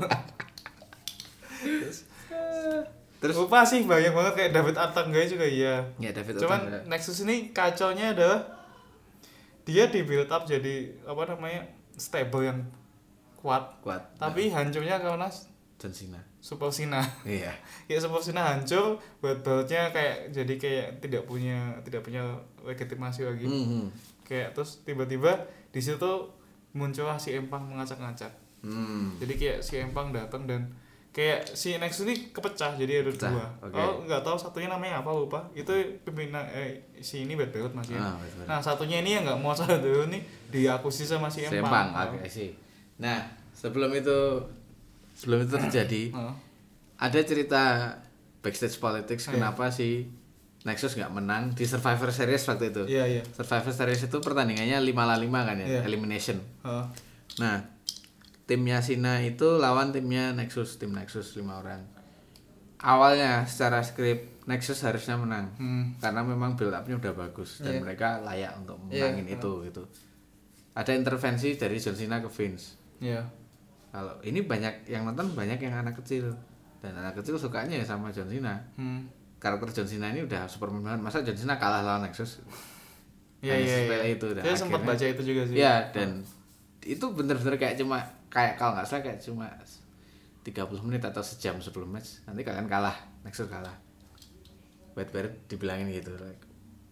Terus? Lupa sih banyak banget kayak David Atangga juga iya. Ya David cuman. Nexus ini kacaunya adalah dia di build up jadi apa namanya stable yang kuat. Kuat. Tapi hancurnya karena John Cena. Super Cena. Iya. (laughs) Ya Super Cena hancur buat beltnya kayak jadi kayak tidak punya tidak punya legitimasi lagi. Hmm. kayak terus tiba-tiba di situ muncullah si Empang mengacak-ngacak Hmm. jadi kayak si Empang datang dan kayak si Nexus ini kepecah jadi ada Pecah, dua. oke. Oh nggak tahu satunya namanya apa lupa. Itu pimpinan eh, si ini Bad Bayot masih. Ah, Bad Bayot. Nah satunya ini yang nggak mau salah dulu nih diakuisisi sama si Empang. Sempang, oke sih. Nah, sebelum itu sebelum itu terjadi, Oh. ada cerita backstage politics Iya. kenapa si Nexus nggak menang di Survivor Series waktu itu. Iya iya. Survivor Series itu pertandingannya 5 lawan 5 kan ya, Iya. elimination. Oh. Nah, timnya Sina itu lawan timnya Nexus, tim Nexus 5 orang. Awalnya secara skrip Nexus harusnya menang. Hmm. Karena memang build up-nya udah bagus dan Iya. mereka layak untuk Iya, menangin itu gitu. Ada intervensi dari John Cena ke Vince. Iya. Kalau ini banyak yang nonton banyak yang anak kecil dan anak kecil sukanya ya sama John Cena. Hmm. Karakter John Cena ini udah Superman banget. Masa John Cena kalah lawan Nexus? Iya iya. iya. itu dan Saya sempat baca itu juga sih. Iya dan itu bener-bener kayak cuma kayak kalau nggak salah kayak cuma 30 menit atau sejam sebelum match nanti kalian kalah Nexus kalah Wade Barrett dibilangin gitu like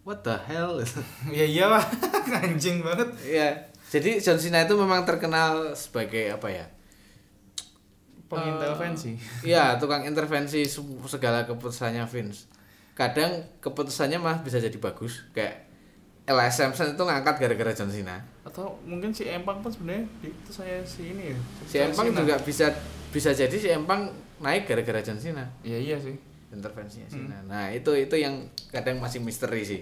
what the hell (laughs) Ya iyalah (laughs) anjing banget. Iya jadi John Cena itu memang terkenal sebagai apa ya Pengintervensi. Iya tukang intervensi se- segala keputusannya Vince kadang keputusannya mah bisa jadi bagus kayak Elias Sampson itu ngangkat gara-gara John Cena Atau mungkin si Empang pun sebenarnya itu saya si ini ya. si Empang Cena. juga bisa bisa jadi si Empang naik gara-gara John Cena Iya iya sih. intervensinya Cina. Nah itu itu yang kadang masih misteri sih.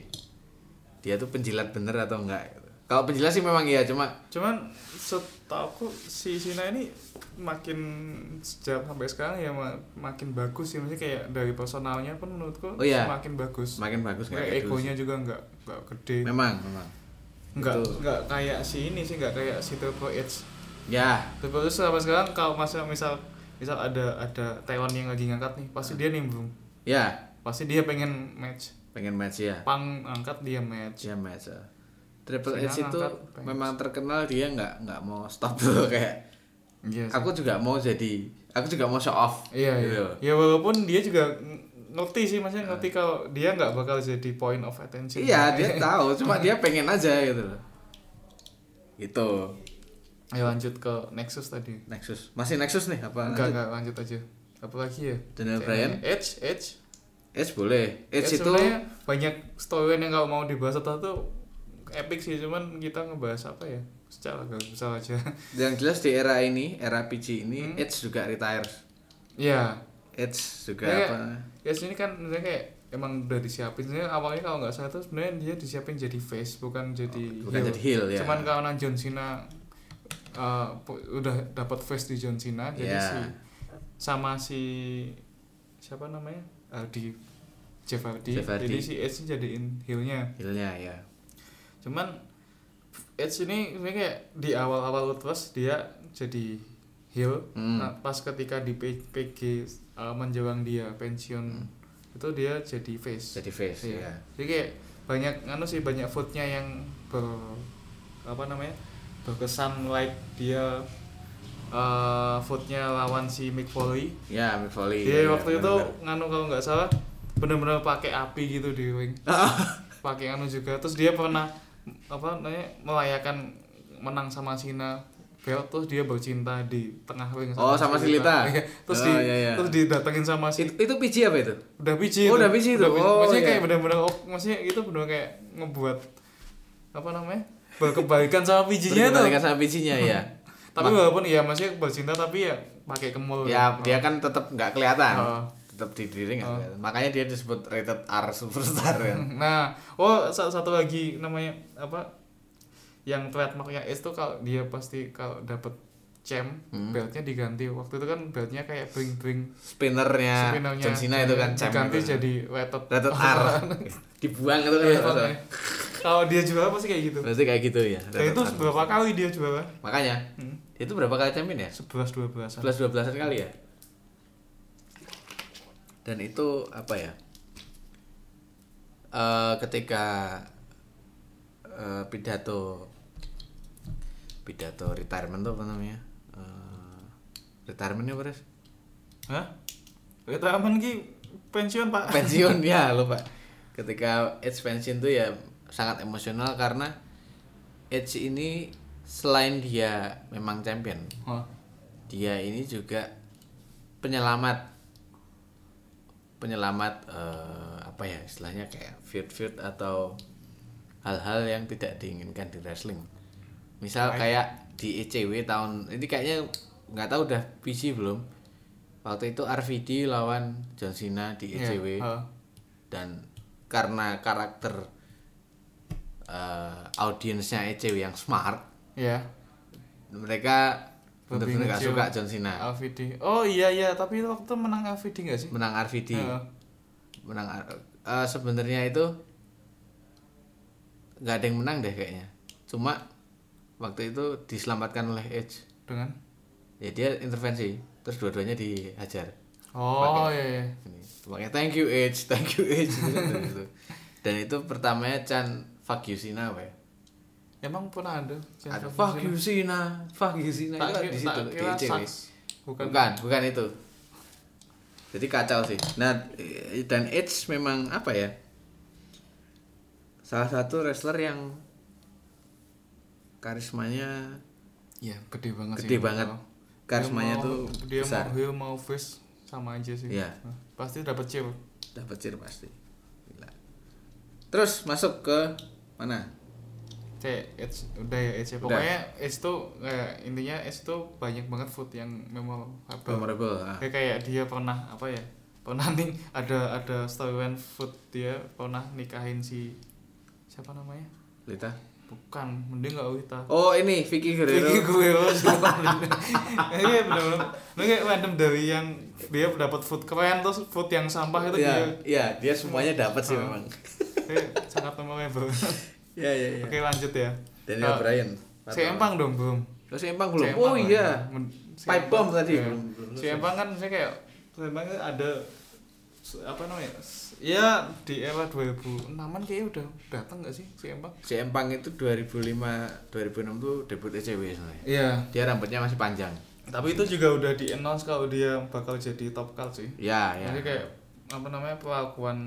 Dia tuh penjilat bener atau enggak? Kalau penjilat sih memang iya, cuma Cuman setahu si Sina ini makin sejak sampai sekarang ya ma- makin bagus sih maksudnya kayak dari personalnya pun menurutku Oh iya. semakin bagus. makin bagus kayak egonya juga nggak nggak gede. Memang memang. Nggak nggak kayak si ini sih nggak kayak si Triple H. Ya, H sampai sekarang kalau masa misal misal ada ada Taiwan yang lagi ngangkat nih pasti dia nimbrung. ya Pasti dia pengen match. pengen match ya. Pang angkat dia match. Ya match. ya. Triple H itu memang terkenal dia nggak nggak mau stop dulu (laughs) kayak Iya. sih. aku juga mau jadi aku juga mau show off. Iya, Gitu. iya. Ya walaupun dia juga ng- ngerti sih maksudnya ngerti kalau dia nggak bakal jadi point of attention. Iya dia (laughs) tahu, cuma dia pengen aja gitu loh. Gitu. Ayo lanjut ke Nexus tadi. Nexus masih Nexus nih apa? Enggak, enggak lanjut aja. Apa lagi ya? Daniel. Bryan? Edge, Edge. Edge boleh. Edge, Edge itu banyak storyline yang kalau mau dibahas atau tuh epic sih cuman kita ngebahas apa ya secara garis besar aja (laughs) yang jelas di era ini, era PG ini, Hmm. Edge juga retire. ya Edge juga Kayak- apa? ya sini kan sebenarnya kayak emang udah disiapin sebenarnya awalnya kalau nggak salah tuh sebenarnya dia disiapin jadi face bukan jadi Oh, bukan jadi heel, ya. cuman karena John Cena uh, udah dapat face di John Cena jadi Ya. si sama si siapa namanya di Jeff Hardy, Jeff Hardy. jadi si Edge jadiin heelnya Heelnya ya. cuman Edge ini sebenarnya kayak di awal-awal terus dia jadi heel Hmm. nah, pas ketika di PG uh, menjelang dia pensiun itu dia jadi face Jadi face ya. jadi kayak banyak anu sih banyak footnya yang ber apa namanya berkesan like dia uh, footnya lawan si Mick Foley Ya, Mick Foley. dia ya, waktu itu bener-bener. nganu kalau nggak salah benar-benar pakai api gitu di ring (laughs) pakai anu juga terus dia pernah apa namanya melayakan menang sama Cena belt terus dia bercinta di tengah ring Oh, sama si Lita. (laughs) Iya, terus Oh, di iya, iya. terus didatengin sama si Itu, itu PG apa itu? udah PG Oh, itu. udah PG itu. Udah Oh, maksudnya iya. kayak benar-benar oh, maksudnya itu benar kayak ngebuat apa namanya berkebalikan sama PG-nya tuh Berbandingkan sama PG-nya ya. tapi walaupun ya masih bercinta tapi ya pakai kemul Ya, Oh. dia kan tetap nggak kelihatan. Oh. Tetap di diri Oh. Makanya dia disebut rated R superstar kan. (laughs) Nah, oh sa- satu lagi namanya apa? Yang trademarknya S tuh kalau dia pasti kalau dapat champ Hmm. beltnya diganti. Waktu itu kan beltnya kayak bring bring Spinnernya spinnernya John Cena itu kan champ diganti itu. jadi rated. rated R. (laughs) Dibuang itu kan. Makanya. Kalau dia juara pasti kayak gitu. Berarti kayak gitu ya. Rated itu berapa kali dia juara? Makanya Hmm. itu berapa kali champion ya? 11 12 11 12 kali ya. Dan itu apa ya? Eh ketika eh, pidato pidato retirement tuh apa namanya? Eh retirementnya apa Res? Hah? Retirement ki pensiun, Pak. pensiun (laughs) ya lupa ketika Edge pensiun tuh ya sangat emosional karena Edge ini selain dia memang champion Oh. dia ini juga penyelamat penyelamat eh, apa ya istilahnya kayak feud-feud atau hal-hal yang tidak diinginkan di wrestling. Misal kayak di ECW tahun ini kayaknya nggak tahu udah PC belum. Waktu itu RVD lawan John Cena di Iya, ECW heeh. dan karena karakter eh, audiensnya ECW yang smart, ya mereka Nggak ngecil. suka John Cena. LVD oh iya iya tapi itu waktu itu menang LVD nggak sih Menang RVD. Heeh. menang eh, sebenarnya itu nggak ada yang menang deh kayaknya cuma waktu itu diselamatkan oleh Edge dengan ya dia intervensi terus dua-duanya dihajar oh iya, iya. ini makanya thank you Edge thank you Edge (laughs) dan itu pertamanya Chan fuck you Cena apa ya emang pernah ada ada. fuck you Cena fuck you itu tak, di situ. di bukan. Bukan bukan itu. Jadi kacau sih. Nah dan Edge memang apa ya? Salah satu wrestler yang karismanya Iya, gede banget sih. gede banget. Dia karismanya mau- tuh dia besar. mau heel mau face sama aja sih. Iya. Nah, Pasti dapat cheer. dapat cheer pasti. Gila. terus masuk ke mana Cek, Edge, udah ya Edge. ya. Udah. Pokoknya Edge tuh kayak intinya Edge tuh banyak banget food yang memorable. memorable ah. Kayak kayak dia pernah apa ya? Pernah nih ada ada storyline food dia pernah nikahin si siapa namanya? Lita Bukan, mending gak Wita. oh ini Vicky Guerrero Vicky Guerrero (laughs) Iya bener-bener Ini kayak random dari yang Dia dapat food keren Terus food yang sampah itu Iya, dia iya, dia semuanya dapat sih Oh. memang. kayak Sangat memorable (laughs) Iya, iya, iya. Oke lanjut ya Daniel Oh, Bryan. Si Empang dong belum Terus Empang belum. Si Oh lah. iya. Si Pipe bomb tadi iya. Si. Empang kan saya kayak Si Empang itu ada apa namanya ya di era 2006an kayaknya udah datang gak sih si Empang Si Empang itu 2005 2006 tuh debut ECW sebenarnya. iya Dia rambutnya masih panjang. tapi itu juga udah di announce kalau dia bakal jadi top card sih Ya, ya. Jadi kayak apa namanya perlakuan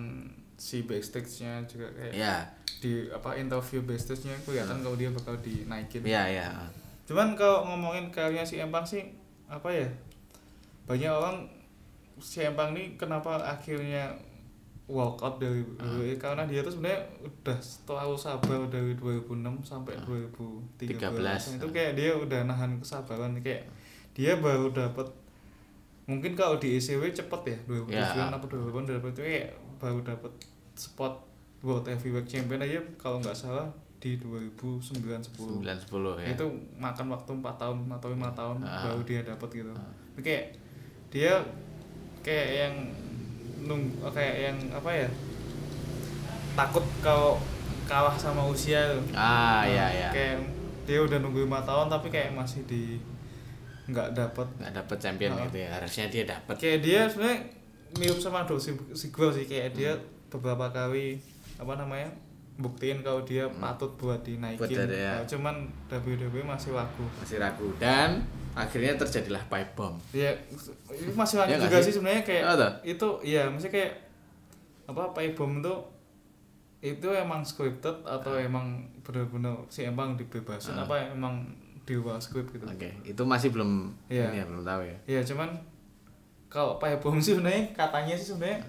si backstage-nya juga kayak Ya, di apa interview backstage-nya kelihatan kalau dia bakal dinaikin. ya, ya. Cuman kalau ngomongin karirnya si Empang sih apa ya? Banyak orang si Empang nih kenapa akhirnya walk out dari WWE karena dia tuh sebenarnya udah terlalu sabar dari 2006 sampai 2013. 13. Itu kayak dia udah nahan kesabaran kayak dia baru dapat mungkin kalau di ECW cepet ya 2009 Ya. apa 2008 dapat itu kayak baru dapat spot World Heavyweight Champion aja kalau nggak salah di 2009 10 9 10 ya. itu makan waktu 4 tahun atau lima tahun Ah. baru dia dapat gitu Tapi kayak dia kayak yang nung kayak yang apa ya takut kalau kalah sama usia tuh Ah, Nah, ya, ya. kayak dia udah nunggu lima tahun tapi kayak masih di nggak dapat Nggak dapet champion Ah. gitu ya. Harusnya dia dapat. kayak dia sebenarnya mirip sama Do si Sigwell sih kayak dia Hmm. beberapa kali apa namanya buktiin kalau dia patut buat dinaikin Hmm. Buat ya. Nah, cuman WWE masih ragu Masih ragu dan akhirnya terjadilah pipe bomb. ya itu masih ragu Ya juga sih? sih sebenarnya kayak Oh, itu ya maksudnya kayak apa pipe bomb itu itu emang scripted atau Ah. emang benar-benar si emang dibebasin apa emang di luar script gitu Oke, itu masih belum Iya. ini ya, belum tahu ya. ya cuman kalau pipe bomb sih sebenarnya katanya sih sebenarnya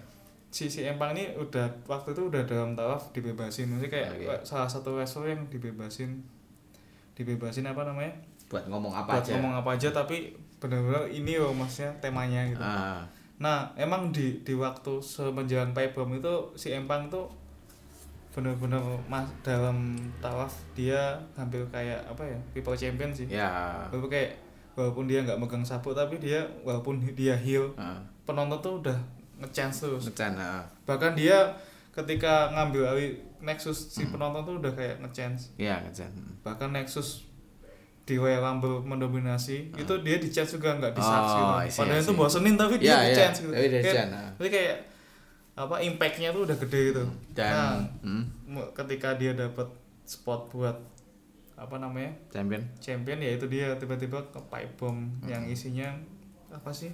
si si empang ini udah waktu itu udah dalam taraf dibebasin maksudnya kayak Oke. salah satu wrestler yang dibebasin dibebasin apa namanya Buat ngomong apa buat aja. ngomong apa aja tapi benar-benar ini loh maksudnya temanya gitu Ah, Nah, emang di di waktu semenjelang pipe bomb itu si Empang tuh bener-bener mas dalam tawaf dia hampir kayak apa ya people champion sih. ya. Walaupun kayak walaupun dia nggak megang sabuk tapi dia walaupun dia heel Ah, penonton tuh udah ngechance terus. ngecan, ah. Bahkan dia ketika ngambil alih Nexus si Hmm. penonton tuh udah kayak ngechance. Iya, ngecan. Bahkan Nexus di Royal Rumble mendominasi itu dia di chance juga nggak di Oh, gitu. I see, Padahal I itu bosenin tapi dia Iya, di iya. chance gitu. Tapi dia Kayak- chance. Jadi kayak apa impactnya tuh udah gede gitu. Dan nah, hmm, ketika dia dapat spot buat apa namanya champion. champion ya itu dia tiba-tiba ke pipe bomb Hmm. yang isinya apa sih?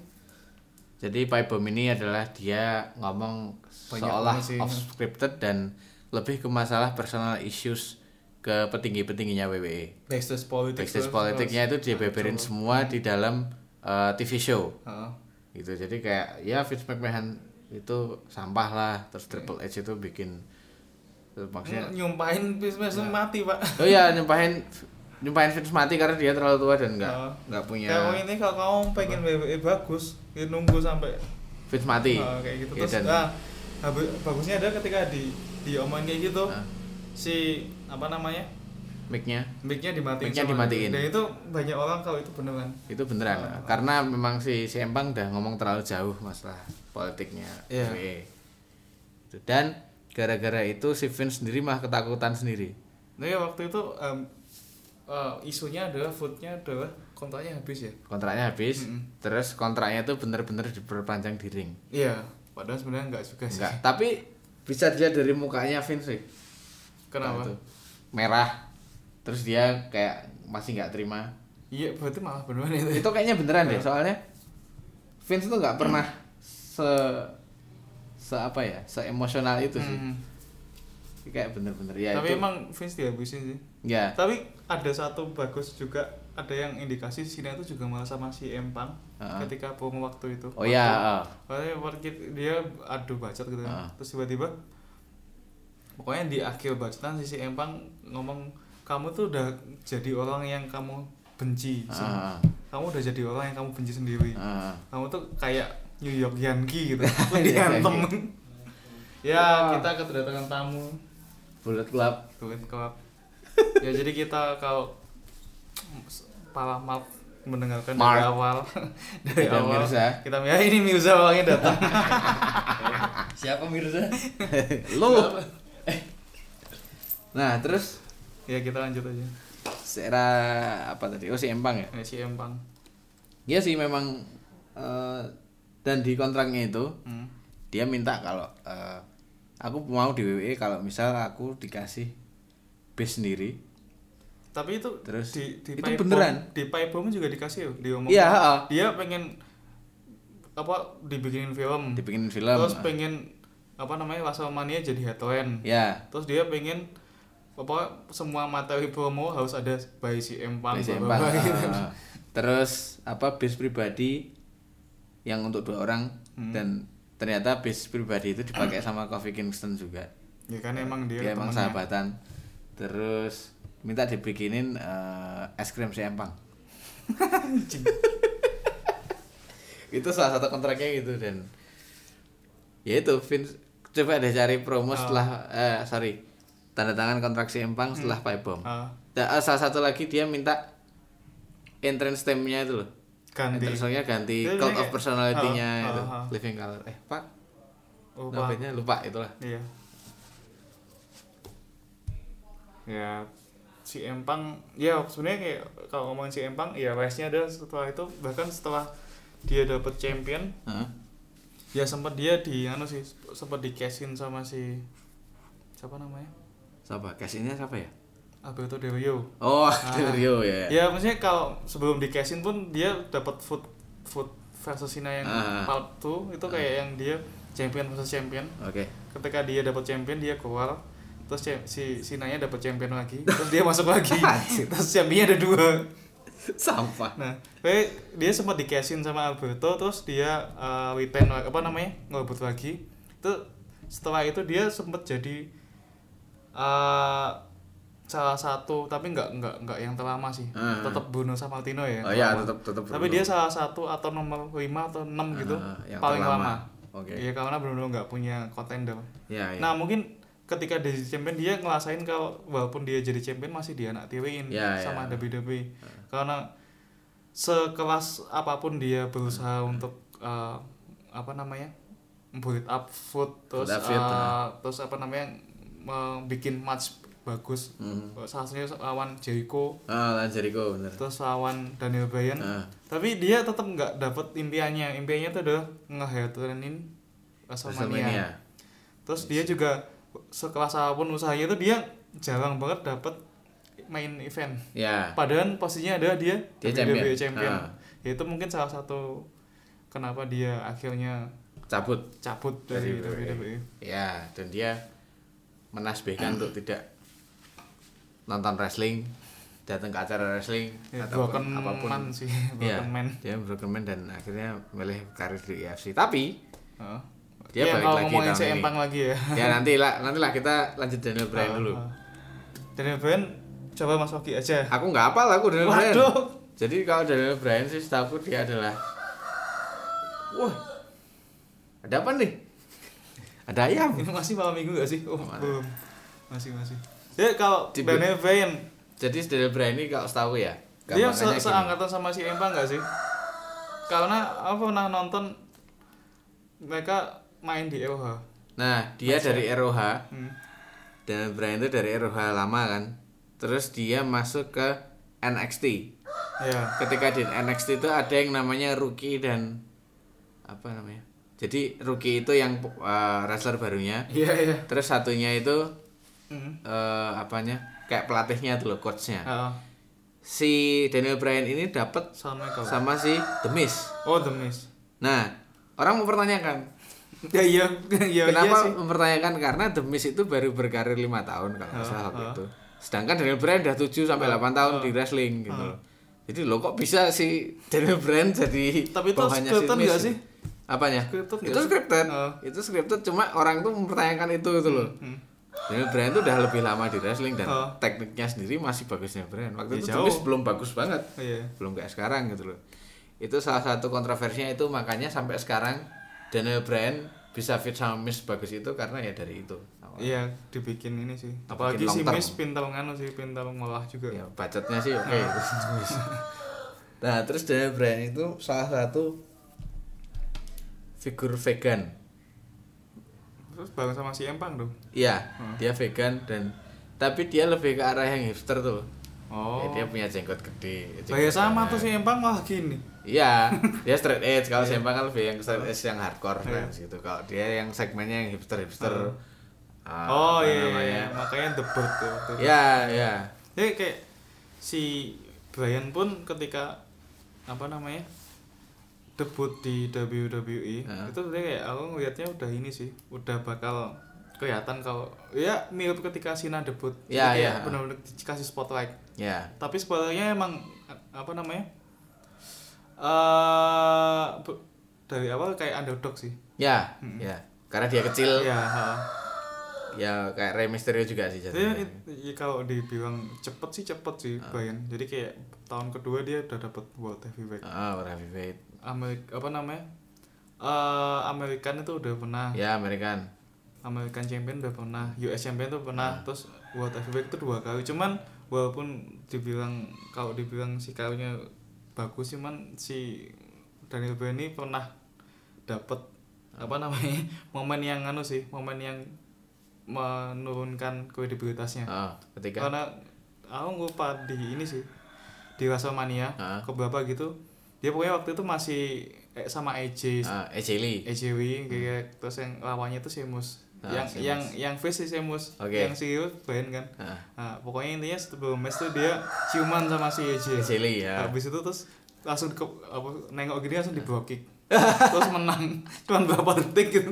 Jadi pipe bomb ini adalah dia ngomong Banyak seolah off scripted dan lebih ke masalah personal issues ke petinggi-petingginya WWE. Backstage politics. Backstage politiknya itu dibeberin semua di dalam uh, TV show. Heeh. gitu jadi kayak ya Vince McMahon itu sampah lah terus Triple H itu bikin terus maksudnya nyumpahin bisnis mati pak oh iya nyumpahin nyumpahin Vince mati karena dia terlalu tua dan nggak Oh. nggak punya kayak ini kalau kamu pengen WWE bagus ya nunggu sampai Vince mati Ah, kayak gitu Ya, terus dan- ah, habi- bagusnya ada ketika di diomongin kayak gitu Ah. si apa namanya mic-nya mic-nya dimatiin Mic-nya dimatiin. dan itu banyak orang kalau itu beneran itu beneran Ah. karena memang si si Empang udah ngomong terlalu jauh masalah politiknya Iya. WWE. Itu. dan gara-gara itu si Vince sendiri mah ketakutan sendiri nah ya waktu itu em, eh, isunya adalah foodnya adalah kontraknya habis ya? Kontraknya habis Mm-mm. terus kontraknya itu bener-bener diperpanjang di ring. Iya padahal sebenarnya enggak juga sih. Enggak tapi bisa dilihat dari mukanya Vince kenapa? Nah, itu. merah terus dia kayak masih nggak terima. Iya berarti malah beneran itu. Itu kayaknya beneran Iya. deh soalnya Vince tuh nggak pernah se se apa ya se emosional itu sih. Hmm. kayak bener-bener ya tapi itu. emang Vince dihabisin sih. Ya. Tapi ada satu bagus juga ada yang indikasi Sina itu juga malah sama si Empang Heeh. ketika promo waktu itu oh ya oh. Waktu, waktu dia adu bacot gitu kan. Heeh. terus tiba-tiba pokoknya di akhir bacotan si Empang ngomong kamu tuh udah jadi orang yang kamu benci ah, kamu udah jadi orang yang kamu benci sendiri ah. kamu tuh kayak New York Yankee gitu (laughs) Iya, diantem iya. ya kita kedatangan tamu Bullet Club Bullet Club (laughs) ya jadi kita kalau para Mark mendengarkan dari Mark. awal. Dari Kita awal. Mirza. kita ya ini Mirza orangnya datang. (laughs) Siapa Mirza? (laughs) lu. Nah terus? Ya kita lanjut aja. Era apa tadi? Oh si Empang ya? Ya, si Empang. Iya sih memang eh, dan di kontraknya itu hmm. dia minta kalau eh, aku mau di WWE kalau misal aku dikasih base sendiri. Tapi itu Terus, di, di itu beneran? Bomb- di Pipe Bomb juga dikasih loh dia ngomong Iya, dia pengen apa dibikinin film. Dibikin film. Terus pengen apa namanya Wrestlemania jadi headline. Ya terus dia pengen apa semua materi promo harus ada by si Empang bla, bla, Empang, bla, gitu. terus apa base pribadi yang untuk dua orang. Hmm. dan ternyata base pribadi itu dipakai sama Kofi Kingston juga. Ya kan emang dia, dia emang sahabatan terus minta dibikinin eh, es krim si Empang. Itu salah satu kontraknya gitu dan. Ya itu Vince coba deh cari promo Ah. setelah eh sorry tanda tangan kontrak si Empang setelah Pipe Bomb. Ah, Da- eh, salah satu lagi dia minta entrance theme-nya itu loh. Ganti. Entrance ganti Itu cult of personality-nya Ah, itu ah. living color. Eh pak? Oh, lupa itulah. Iya ya si Empang ya sebenarnya kayak kalau ngomongin si Empang ya wise-nya ada setelah itu bahkan setelah dia dapet champion Heeh. ya sempat dia di anu sih sempat di cash in sama si siapa namanya? Siapa? Casingnya siapa ya? Alberto Del Rio. Oh Ah. Del Rio ya. ya maksudnya kalau sebelum di cash in pun dia dapat food food versus Cena yang Ah. part 2 itu kayak yang dia champion versus champion. Oke. Ketika dia dapat champion dia keluar terus cha- si Sinanya dapat champion lagi terus dia masuk lagi. (laughs) Terus championnya ada dua. Sampah. Nah dia sempat di cash in sama Alberto terus dia uh, retain la- apa namanya ngebut lagi. Itu setelah itu dia sempat jadi uh, salah satu tapi nggak nggak nggak yang terlama sih. Ah. tetap Bruno Sammartino ya oh ya terlama. tetap tetap tapi dia salah satu atau nomor 5 atau 6 gitu Ah, yang paling terlama. lama. Oke. Iya karena Bruno nggak punya contender. Ya ya Nah mungkin ketika dia jadi champion dia ngerasain kalau walaupun dia jadi champion masih dia anak tiwiin Ya, sama ya. WWE karena sekelas apa pun dia berusaha untuk uh, apa namanya build up food terus up uh, terus apa namanya bikin match bagus. Hmm. salah satunya lawan Jericho. Ah Lan Jericho bener. Terus lawan Daniel Bryan. Ah. tapi dia tetap nggak dapet impiannya. Impiannya tuh adalah ngeheadlinein WrestleMania WrestleMania terus dia juga sekelas apa pun usahanya itu dia jarang banget dapet main event ya padahal pastinya ada dia, Dia WWE champion. champion Ah. Ya, itu mungkin salah satu kenapa dia akhirnya cabut cabut dari, E. Dari WWE ya dan dia menasbihkan untuk tidak nonton wrestling datang ke acara wrestling Ya, ataupun broken apa pun man sih Iya, broken man dia broken man dan akhirnya milih karir di UFC tapi Heeh. Dia Ya, balik kalau lagi ngomongin si. Empang lagi ya ya nanti lah nanti lah kita lanjut Daniel Bryan dulu Heeh. Daniel Bryan coba Mas Oki aja aku nggak apa lah aku Daniel Bryan Waduh. jadi kalau Daniel Bryan sih setahu dia adalah wah ada apa nih ada ayam ini masih malam minggu gak sih? Oh, belum. Masih masih. Ya kalau Di- Daniel Bryan jadi Daniel Bryan ini kalau setahu ya dia se gini. seangkatan sama si Empang gak sih? Karena aku pernah nonton mereka main di EOH. nah dia dari ROH Hmm. Daniel Bryan itu dari ROH lama kan terus dia masuk ke NXT Ya. ketika di NXT itu ada yang namanya rookie dan apa namanya jadi rookie itu yang uh, wrestler barunya Iya, iya. terus satunya itu Hmm. eh apanya kayak pelatihnya tuh loh coachnya Heeh. si Daniel Bryan ini dapat Sama sama si The Miz Oh, The Miz. nah orang mempertanyakan Ya iya, (laughs) ya kenapa iya mempertanyakan karena The Miz itu baru berkarir lima tahun kalau nggak salah waktu itu sedangkan Daniel Bryan udah 7 sampai 8 tahun di wrestling gitu loh jadi lo kok bisa si Daniel Bryan jadi Tapi itu scripted Miz? nggak sih? apanya Scripted itu scripted Oh. itu scripted cuma orang tuh mempertanyakan itu gitu loh Hmm. Daniel Bryan tuh udah lebih lama di wrestling dan Oh. tekniknya sendiri masih bagus Daniel Bryan waktu Ya, itu jauh. Demis belum bagus banget Oh, Iya. belum kayak sekarang gitu loh itu salah satu kontroversinya itu makanya sampai sekarang Daniel Bryan bisa fit sama Miz bagus itu karena ya dari itu Iya, dibikin ini sih. Dibikin Apalagi si. Miz pintar nganu sih, pintar ngolah juga. ya bacotnya sih oke (laughs) nah terus Daniel Bryan itu salah satu figur vegan Terus bareng sama si Empang dong. iya dia vegan dan tapi dia lebih ke arah yang hipster tuh Oh. Ya, dia punya jenggot gede jenggot sama banget. tuh si Empang wah gini. Iya, dia straight edge. Kalau Sempang kan lebih yang straight edge yang hardcore Iya. fans gitu. Kalau dia yang segmennya yang hipster-hipster. Oh. ah, oh iya, namanya? iya, makanya The Bird tuh. Iya, iya. Jadi kayak si Brian pun ketika apa namanya debut di WWE Heeh. itu dia kayak aku ngelihatnya udah ini sih udah bakal kelihatan kalau ya mirip ketika Sina debut Ya, ya. benar-benar dikasih spotlight Ya. tapi spotlightnya emang apa namanya eh bu- dari awal kayak underdog sih Ya, ya. Karena dia kecil, ya ha. ya kayak Rey Mysterio juga sih Jadi jadinya. it- ya kalau dibilang cepet sih cepet sih Ah. Brian jadi kayak tahun kedua dia udah dapet world heavyweight Ah, World Heavyweight. Amerika apa namanya eh American itu udah pernah Ya, American. American Champion udah pernah US Champion tuh Ah. pernah terus World Heavyweight itu dua kali cuman walaupun dibilang kalau dibilang si kayunya bagus cuman si Daniel Bryan ini pernah dapet Ah. apa namanya (laughs) momen yang anu sih momen yang menurunkan kredibilitasnya Oh, ketika karena aku lupa di ini sih di WrestleMania Ah. keberapa gitu dia pokoknya waktu itu masih eh, sama AJ ah, AJ Lee. AJ Lee kayak terus yang lawannya itu Sheamus Ah, yang Sheamus. yang yang face si Sheamus Oke. yang si Brian kan Ah, nah, pokoknya intinya sebelum match tuh dia ciuman sama si AJ AJ Lee ya. habis itu terus langsung ke apa nengok gini langsung di kick (laughs) terus menang cuman berapa detik gitu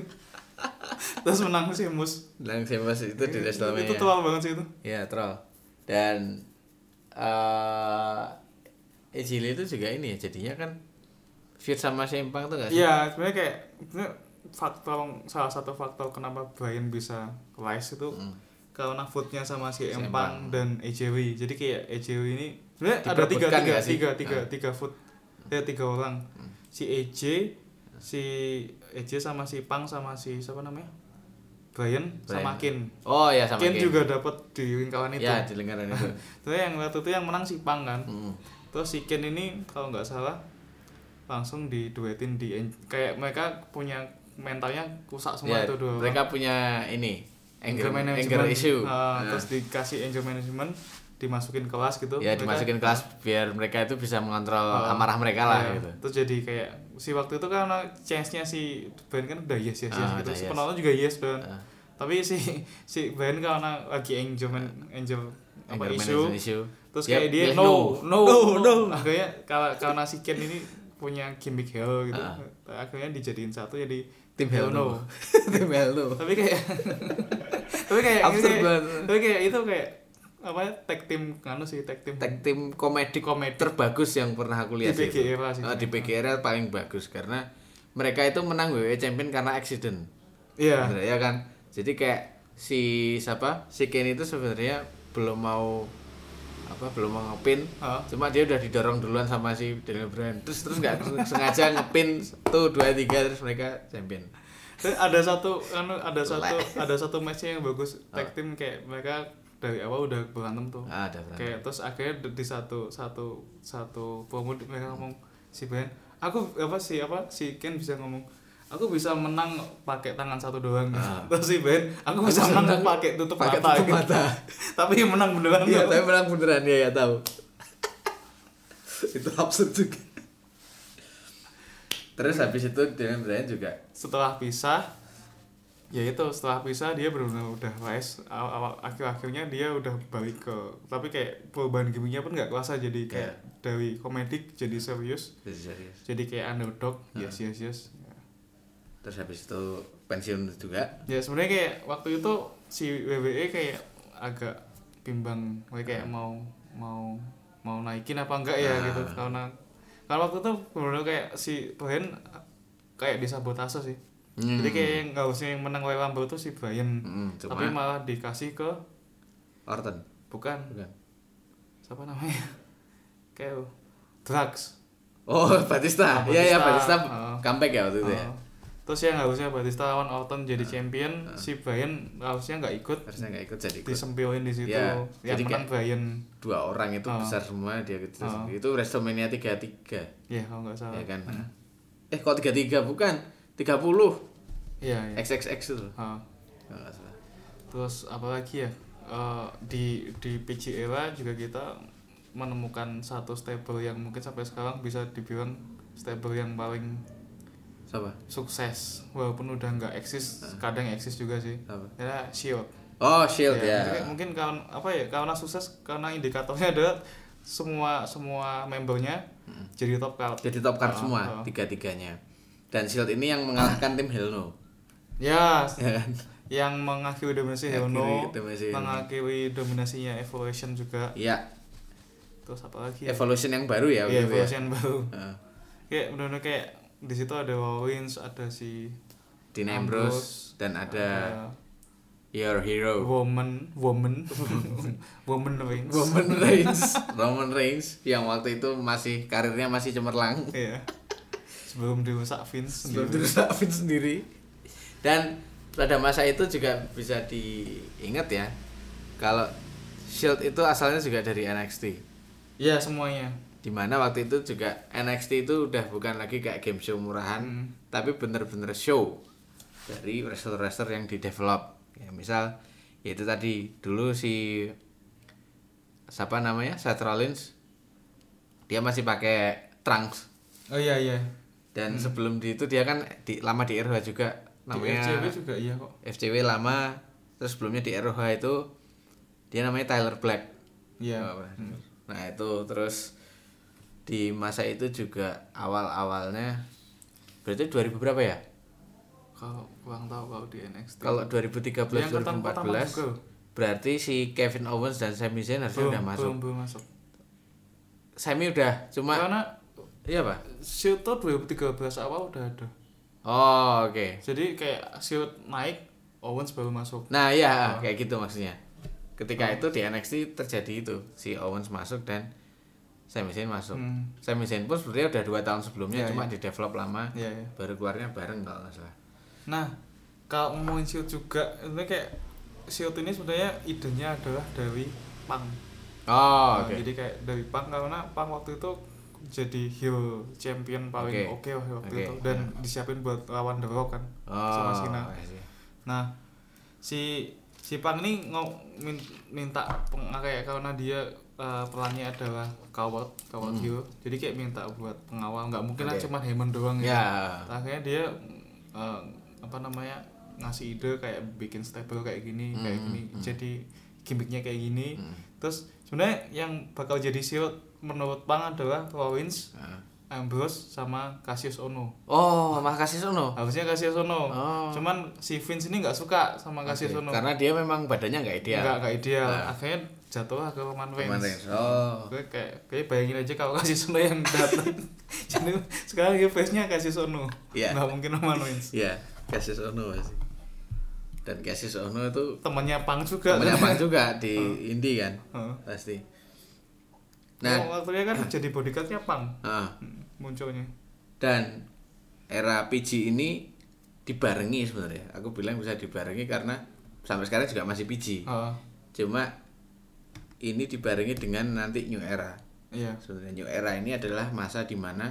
terus menang Sheamus Dan Sheamus itu di WrestleMania. itu tua banget sih itu Ya, troll. Dan eh AJ Lee itu juga ini ya, jadinya kan fit sama Sempang tuh gak sih? Iya, sebenarnya kayak faktor salah satu faktor kenapa Brian bisa rise itu Hmm. karena footnya sama si Si Empang Empang. dan EJW. Jadi kayak EJW ini sebenarnya ada tiga tiga tiga tiga Ah. tiga foot ya tiga orang. Si EJ, si EJ sama si Pang sama si siapa namanya? Brian, sama Brian. Kin. Oh ya sama Kin Ken. juga dapat di lingkaran itu. Ya, di lingkaran itu. (laughs) Terus yang waktu itu yang menang si Pang kan. Hmm. Terus si Ken ini kalau nggak salah langsung diduetin di kayak mereka punya mentalnya rusak semua Ya, itu dua. mereka punya ini anger, anger management anger issue. Ah, Nah, terus dikasih anger management dimasukin kelas gitu. ya mereka- dimasukin kelas biar mereka itu bisa mengontrol Ah, amarah mereka lah iya. Terus jadi kayak si waktu itu karena chance-nya si Ben kan udah yes yes yes Ah, gitu. Si yes. penonton juga yes Ben. Ah. Tapi si si Ben karena lagi anger man, anger apa isu, issue. terus Dia kayak dia pilih no no no, no. akhirnya kalau karena si Ken ini punya gimmick hell gitu Ah. akhirnya dijadiin satu jadi Tim Hell No. (laughs) Tim Hell No. tapi kayak (laughs) tapi kayak Absurd kayak- banget. tapi kayak itu kayak apa ya tag team kanu sih tag team tag team komedi Komedi. terbagus yang pernah aku lihat Di sih itu. PG era sih. Di PG era paling bagus karena mereka itu menang WWE Champion karena accident iya Bener, ya kan jadi kayak si siapa si Ken itu sebenarnya belum mau apa belum mau ngepin. Hah? cuma dia udah didorong duluan sama si Daniel Bryan. Terus terus nggak sengaja ngepin tuh dua tiga terus mereka champion. Terus ada satu anu ada satu ada satu matchnya yang bagus. Tag team kayak mereka dari awal udah berantem tuh. Ah, ada berantem. kayak terus akhirnya di- satu satu satu promo mereka ngomong si Brian aku apa si apa si Ken bisa ngomong aku bisa menang pakai tangan satu doang. Ah. (laughs) terus si Brian aku bisa menang pakai tutup pakai mata, tutup gitu. mata. (laughs) tapi yang menang beneran iya tapi menang beneran ya ya tahu. (laughs) Itu absurd juga. Terus habis itu Daniel Bryan juga. Setelah pisah ya itu setelah pisah dia benar-benar udah rise awal, awal akhir akhirnya dia udah balik ke tapi kayak perubahan gimmicknya pun nggak kerasa jadi kayak dari komedik jadi serius. Jadi serius. Jadi kayak underdog. Yes yes yes terus habis itu pensiun juga. Ya sebenarnya kayak waktu itu si WWE kayak agak bimbang kayak mau mau mau naikin apa enggak ya Ah. gitu karena karena waktu itu benar kayak si Brian kayak disabotase sih. Hmm. jadi kayak yang nggak usah yang menang Rumble tuh si Brian. Hmm, cuma tapi malah dikasih ke Orton. Bukan. Bukan. Siapa namanya? (laughs) Kayak drugs. Oh Batista. Ah, iya iya Batista. Batista Ah. comeback ya waktu itu ya? Oh. Terus yang harusnya Batista lawan Orton jadi champion si Brian harusnya nggak ikut harusnya nggak ikut jadi ikut. disempilin di situ. Ya, yang jadi menang Brian dua orang itu Ah. besar semua dia gitu. Ah. itu Wrestlemania 33 ya kalau nggak salah. Ya kan? Eh kok 33 bukan. 30 iya iya. XXX itu. Ah. Kalau nggak salah. terus apalagi ya? Eh, di di PG era juga kita menemukan satu stable yang mungkin sampai sekarang bisa dibilang stable yang paling siapa? Sukses walaupun udah nggak eksis kadang eksis juga sih. Apa? ya Shield. Oh Shield ya, mungkin, mungkin karena apa ya karena sukses karena indikatornya (laughs) adalah semua semua membernya jadi top card. Jadi top card Ah, semua ah. tiga tiganya dan Shield ini yang mengalahkan tim Hell No. Ya ya kan? Yang mengakhiri dominasi Helno dominasi Helno. mengakhiri dominasinya Evolution juga. Iya. Terus apa lagi ya? Evolution yang baru ya Iya, waktu itu ya. Evolution baru. Ah. kayak benar-benar kayak di situ ada Rollins ada si Dean Ambrose, Ambrose dan ada ada Your Hero. Woman woman. (laughs) Woman Reigns. Roman Reigns. (laughs) Roman Reigns yang waktu itu masih karirnya masih cemerlang. Iya. Sebelum dirusak Vince sebelum dirusak Vince sendiri. Dan pada masa itu juga bisa diingat ya kalau Shield itu asalnya juga dari NXT Iya semuanya di mana waktu itu juga NXT itu udah bukan lagi kayak game show murahan Hmm. tapi bener-bener show dari wrestler-wrestler yang di develop ya misal yaitu tadi dulu si siapa namanya Seth Rollins dia masih pakai trunks. Oh iya iya. Dan sebelum di itu dia kan di, lama di ROH juga di namanya FCW juga iya kok. FCW lama terus sebelumnya di ROH itu dia namanya Tyler Black. Iya. Oh, nah itu terus di masa itu juga awal-awalnya berarti 2000 berapa ya? Kalau kurang tahu kalau di NXT kalau 2013 Yang angkatan pertama 2014 juga. berarti si Kevin Owens dan Sami Zayn harusnya belum, udah masuk. belum, belum masuk. Sami udah cuma karena iya pak Shield tuh 2013 awal udah ada. Oh oke. Jadi kayak Shield naik Owens baru masuk. Nah iya Oh. kayak gitu maksudnya. Ketika itu di NXT terjadi itu si Owens masuk dan Sami Zayn masuk Hmm. Sami Zayn pun sebenarnya udah dua tahun sebelumnya Iya, cuma iya. di develop lama iya iya baru keluarnya bareng kalau nggak salah Nah, kalau ngomongin Shield juga, itu kayak Shield ini sebenarnya idenya adalah dari Punk. oh Nah, oke Jadi kayak dari Punk karena Punk waktu itu jadi heel champion paling Oke. oke waktu Oke, itu dan disiapin buat lawan The Rock kan oh sama see. Nah, si si Punk ini min- minta peng- kayak karena dia eh, perannya adalah coward, coward heel. Jadi kayak minta buat pengawal, nggak mungkin lah Hmm. Oke. cuma Heyman doang gitu. ya akhirnya dia eh, apa namanya ngasih ide kayak bikin stable kayak gini kayak Hmm, gini hmm. jadi gimmicknya kayak gini Hmm. terus sebenarnya yang bakal jadi shield menurut Pang adalah Rollins Ah. Ambrose sama Cassius Ono Oh, makasih Sono. harusnya Cassius Ono Oh. cuman si Vince ini nggak suka sama Cassius Ono Karena dia memang badannya nggak ideal. nggak nggak ideal Nah. akhirnya jatuh ke Roman Reigns, Roman Reigns. Oh. gue kayak kayak bayangin aja kalau Cassius Ono yang datang (laughs) jadi sekarang dia face nya Cassius Ono Iya. nggak mungkin Roman Reigns Iya, Cassius Ono pasti. Dan Cassius Ono itu temannya Pang juga temannya Pang (laughs) juga di indie kan. Heeh. Pasti. nah Nah, waktu dia kan jadi bodyguardnya Pang ah, hmm, munculnya dan era PG ini dibarengi sebenarnya. Aku bilang bisa dibarengi karena sampai sekarang juga masih PG. Heeh. Cuma ini dibarengi dengan nanti new era. iya Sebenarnya new era ini adalah masa di mana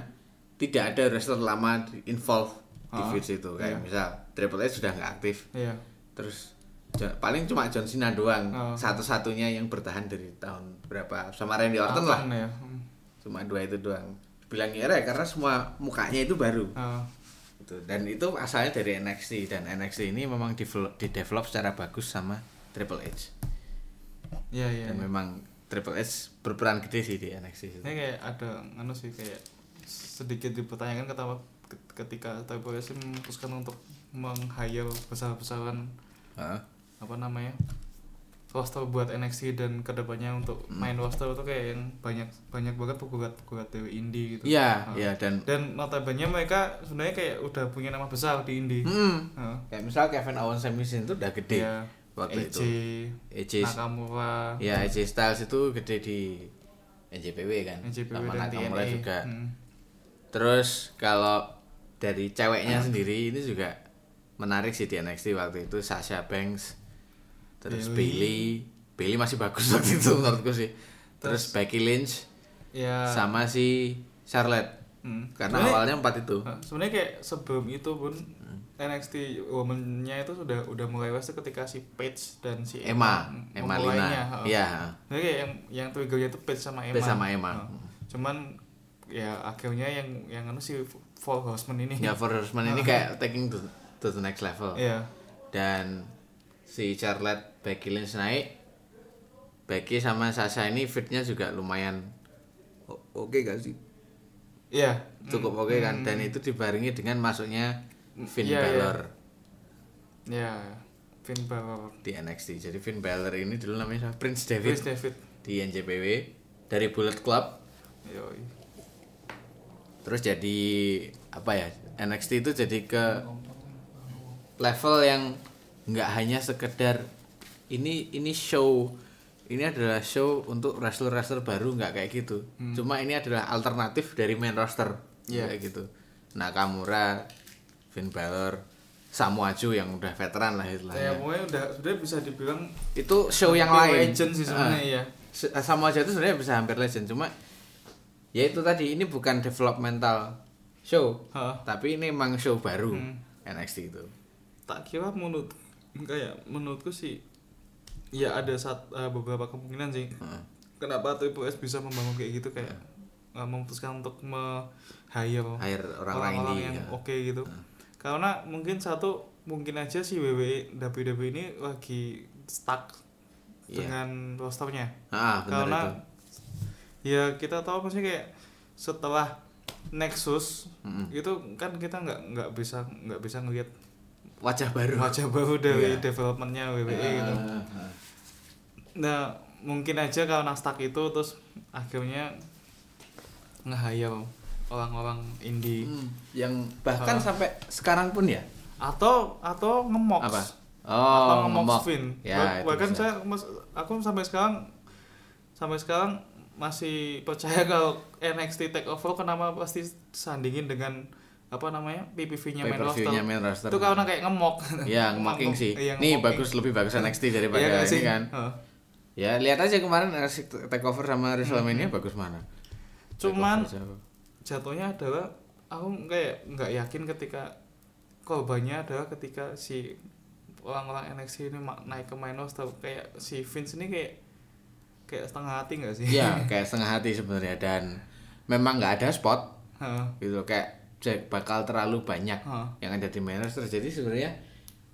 tidak ada wrestler lama di- involve di Ah, feud itu kayak iya. misal Triple H sudah nggak aktif iya terus paling cuma John Cena doang Oh. satu-satunya yang bertahan dari tahun berapa sama Randy Orton lah Orton ya Hmm. cuma dua itu doang bilang era ya karena semua mukanya itu baru Heeh. gitu. dan itu asalnya dari NXT dan NXT ini memang develop, di develop secara bagus sama Triple H iya iya dan iya. memang Triple H berperan gede sih di NXT itu. ini kayak ada anu sih kayak sedikit dipertanyakan ketika ketika Triple H memutuskan untuk meng-hire besar-besaran Heeh. apa namanya roster buat NXT dan ke depannya untuk main roster itu kayak yang banyak banyak banget pegulat-pegulat dari indie gitu. Iya, iya dan Dan notabene mereka sebenarnya kayak udah punya nama besar di indie. Hmm. Heeh. Kayak misal Kevin Owens Sami Zayn itu udah gede Iya. waktu AJ, itu. AJ Nakamura, ya AJ Styles itu gede di NJPW kan. NJPW sama dan Nakamura TNA. juga. Hmm. Terus kalau dari ceweknya sendiri ini juga menarik sih di NXT waktu itu Sasha Banks. Terus. Bailey, Bailey masih bagus waktu itu menurutku sih. Terus Becky Lynch Ya. sama si Charlotte. Hmm. Karena Sebenarnya- awalnya empat itu. Sebenarnya kayak sebelum itu pun Hmm. NXT woman-nya itu sudah udah mulai west ketika si Paige dan si Emma, mm, Emma Lina. Iya. Jadi kayak yang yang triggernya itu Paige sama Emma. Paige sama Emma. Heeh. Cuman ya akhirnya yang yang anu si Four Horsemen ini. Ya For Horseman ini kayak taking to, to the next level. Iya. Dan si Charlotte Becky Lynch naik. Becky sama Sasha ini fitnya juga lumayan oke gak sih? Iya. Cukup oke kan dan itu dibarengi dengan masuknya Finn Iya, iya. Balor Ya. Finn Balor. di NXT. Jadi Finn Balor ini dulu namanya siapa? Prince David Chris David. di NJPW dari Bullet Club Yoi. terus jadi apa ya NXT itu jadi ke level yang nggak hanya sekedar ini ini show ini adalah show untuk wrestler wrestler baru nggak kayak gitu cuma ini adalah alternatif dari main roster Iya. kayak gitu Nakamura Finn Balor Samoa Joe yang udah veteran lah Ya istilahnya pokoknya udah sudah bisa dibilang itu show yang lain legend sih sebenarnya Ah. ya. Samoa Joe itu sebenarnya bisa hampir legend cuma ya itu tadi ini bukan developmental show Heeh. tapi ini emang show baru Hmm. NXT itu tak kira menurut kayak menurutku sih ya ada saat eh, beberapa kemungkinan sih Heeh. kenapa Triple H bisa membangun kayak gitu kayak eh, memutuskan untuk me-hire Hire orang-orang yang ya. oke gitu karena mungkin satu mungkin aja si WWE WWE ini lagi stuck Iya. dengan rosternya ah karena itu ya kita tahu maksudnya kayak setelah Nexus Mm-mm. itu kan kita nggak nggak bisa nggak bisa ngelihat wajah baru wajah baru dari Iya. developmentnya WWE gitu. Ah, ah. Nah mungkin aja kalau stuck itu terus akhirnya nge-hire orang-orang indie Hmm, yang bahkan Ah. sampai sekarang pun ya atau atau ngemox apa atau oh ngemox ngemok. Vin. ya bahkan bisa. saya mas- aku sampai sekarang sampai sekarang masih percaya (laughs) kalau NXT Takeover kenapa pasti sandingin dengan apa namanya PPV-nya main roster. Main roster. Itu karena kayak ngemok. ya ngemocking (laughs) sih Iya, nih bagus lebih bagus NXT daripada Iya nggak ini kan Heeh. ya lihat aja kemarin takeover sama WrestleMania bagus mana Cuman jatuhnya adalah aku kayak nggak yakin ketika korbannya adalah ketika si orang-orang NXT ini naik ke main roster kayak si Vince ini kayak kayak setengah hati nggak sih? Iya, (laughs) kayak setengah hati sebenarnya dan memang nggak ada spot Heeh. gitu kayak bakal terlalu banyak Heeh. yang ada di main roster. Jadi sebenarnya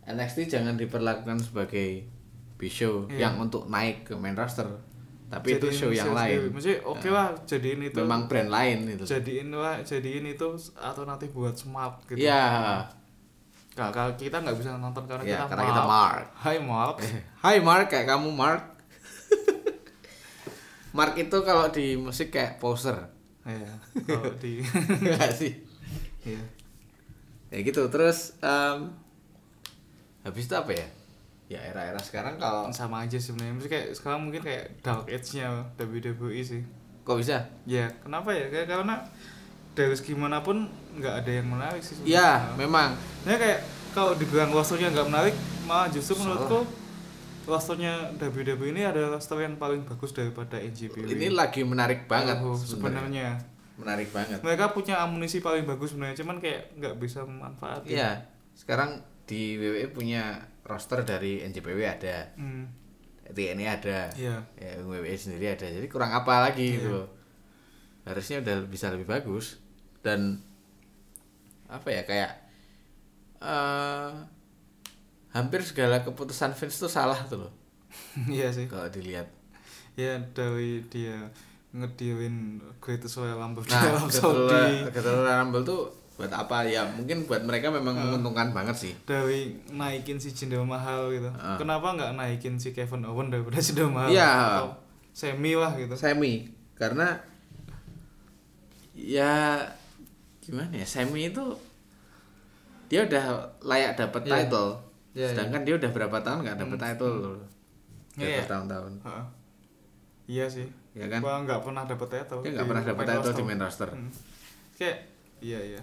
NXT jangan diperlakukan sebagai big show Iya. yang untuk naik ke main roster, Tapi itu jadiin show yang lain. Maksudnya oke lah jadiin itu. Memang brand lain itu. jadiin lah jadiin itu alternatif buat smart gitu. Iya. Nggak, kalau kita nggak bisa nonton karena Iya, kita karena kita Mark. Hai Mark. (laughs) Hai Mark, kayak kamu Mark. (laughs) Mark itu kalau di musik kayak poser. Iya. (laughs) Kalau di Enggak sih? Iya. Ya gitu. Terus em, habis itu apa ya? Ya era-era sekarang kalau sama aja sebenarnya. Maksudnya kayak sekarang mungkin kayak dark age-nya WWE sih. kok bisa? Ya, kenapa ya? Kayak karena dari gimana pun nggak ada yang menarik sih. Ya, Nah, memang. Nah, kayak kalau dibilang rosternya nggak menarik, malah justru menurutku rosternya WWE ini adalah roster yang paling bagus daripada NJPW. Ini lagi menarik banget Oh, sebenarnya. Menarik banget. Mereka punya amunisi paling bagus sebenarnya, cuman kayak nggak bisa memanfaatkan. Iya. Sekarang di WWE punya roster dari NJPW ada, Hmm. TNI ada, Iya. ya WWE sendiri ada. Jadi kurang apa lagi gitu Iya. loh. Harusnya udah bisa lebih bagus dan apa ya kayak eh hampir segala keputusan Vince tuh salah tuh loh (laughs) Iya sih. kalau dilihat. Ya dari dia ngedilin Greatest Royal Rumble di Nah, Arab Saudi. Battle Royal Rumble tuh buat apa ya? Mungkin buat mereka memang menguntungkan banget sih. Dari naikin si Jinder Mahal gitu. Ah. Kenapa nggak naikin si Kevin Owens daripada (laughs) Jinder Mahal? Iya. Atau semi lah gitu. Semi karena ya gimana ya Semi itu dia udah layak dapat Iya. title Iya, sedangkan dia udah berapa tahun nggak dapat title loh Iya, Udah iya. bertahun-tahun Heeh. Iya sih. Ya kan? Gua nggak pernah dapet title. dia nggak pernah dapat main title di main roster Hmm. Kayak iya iya.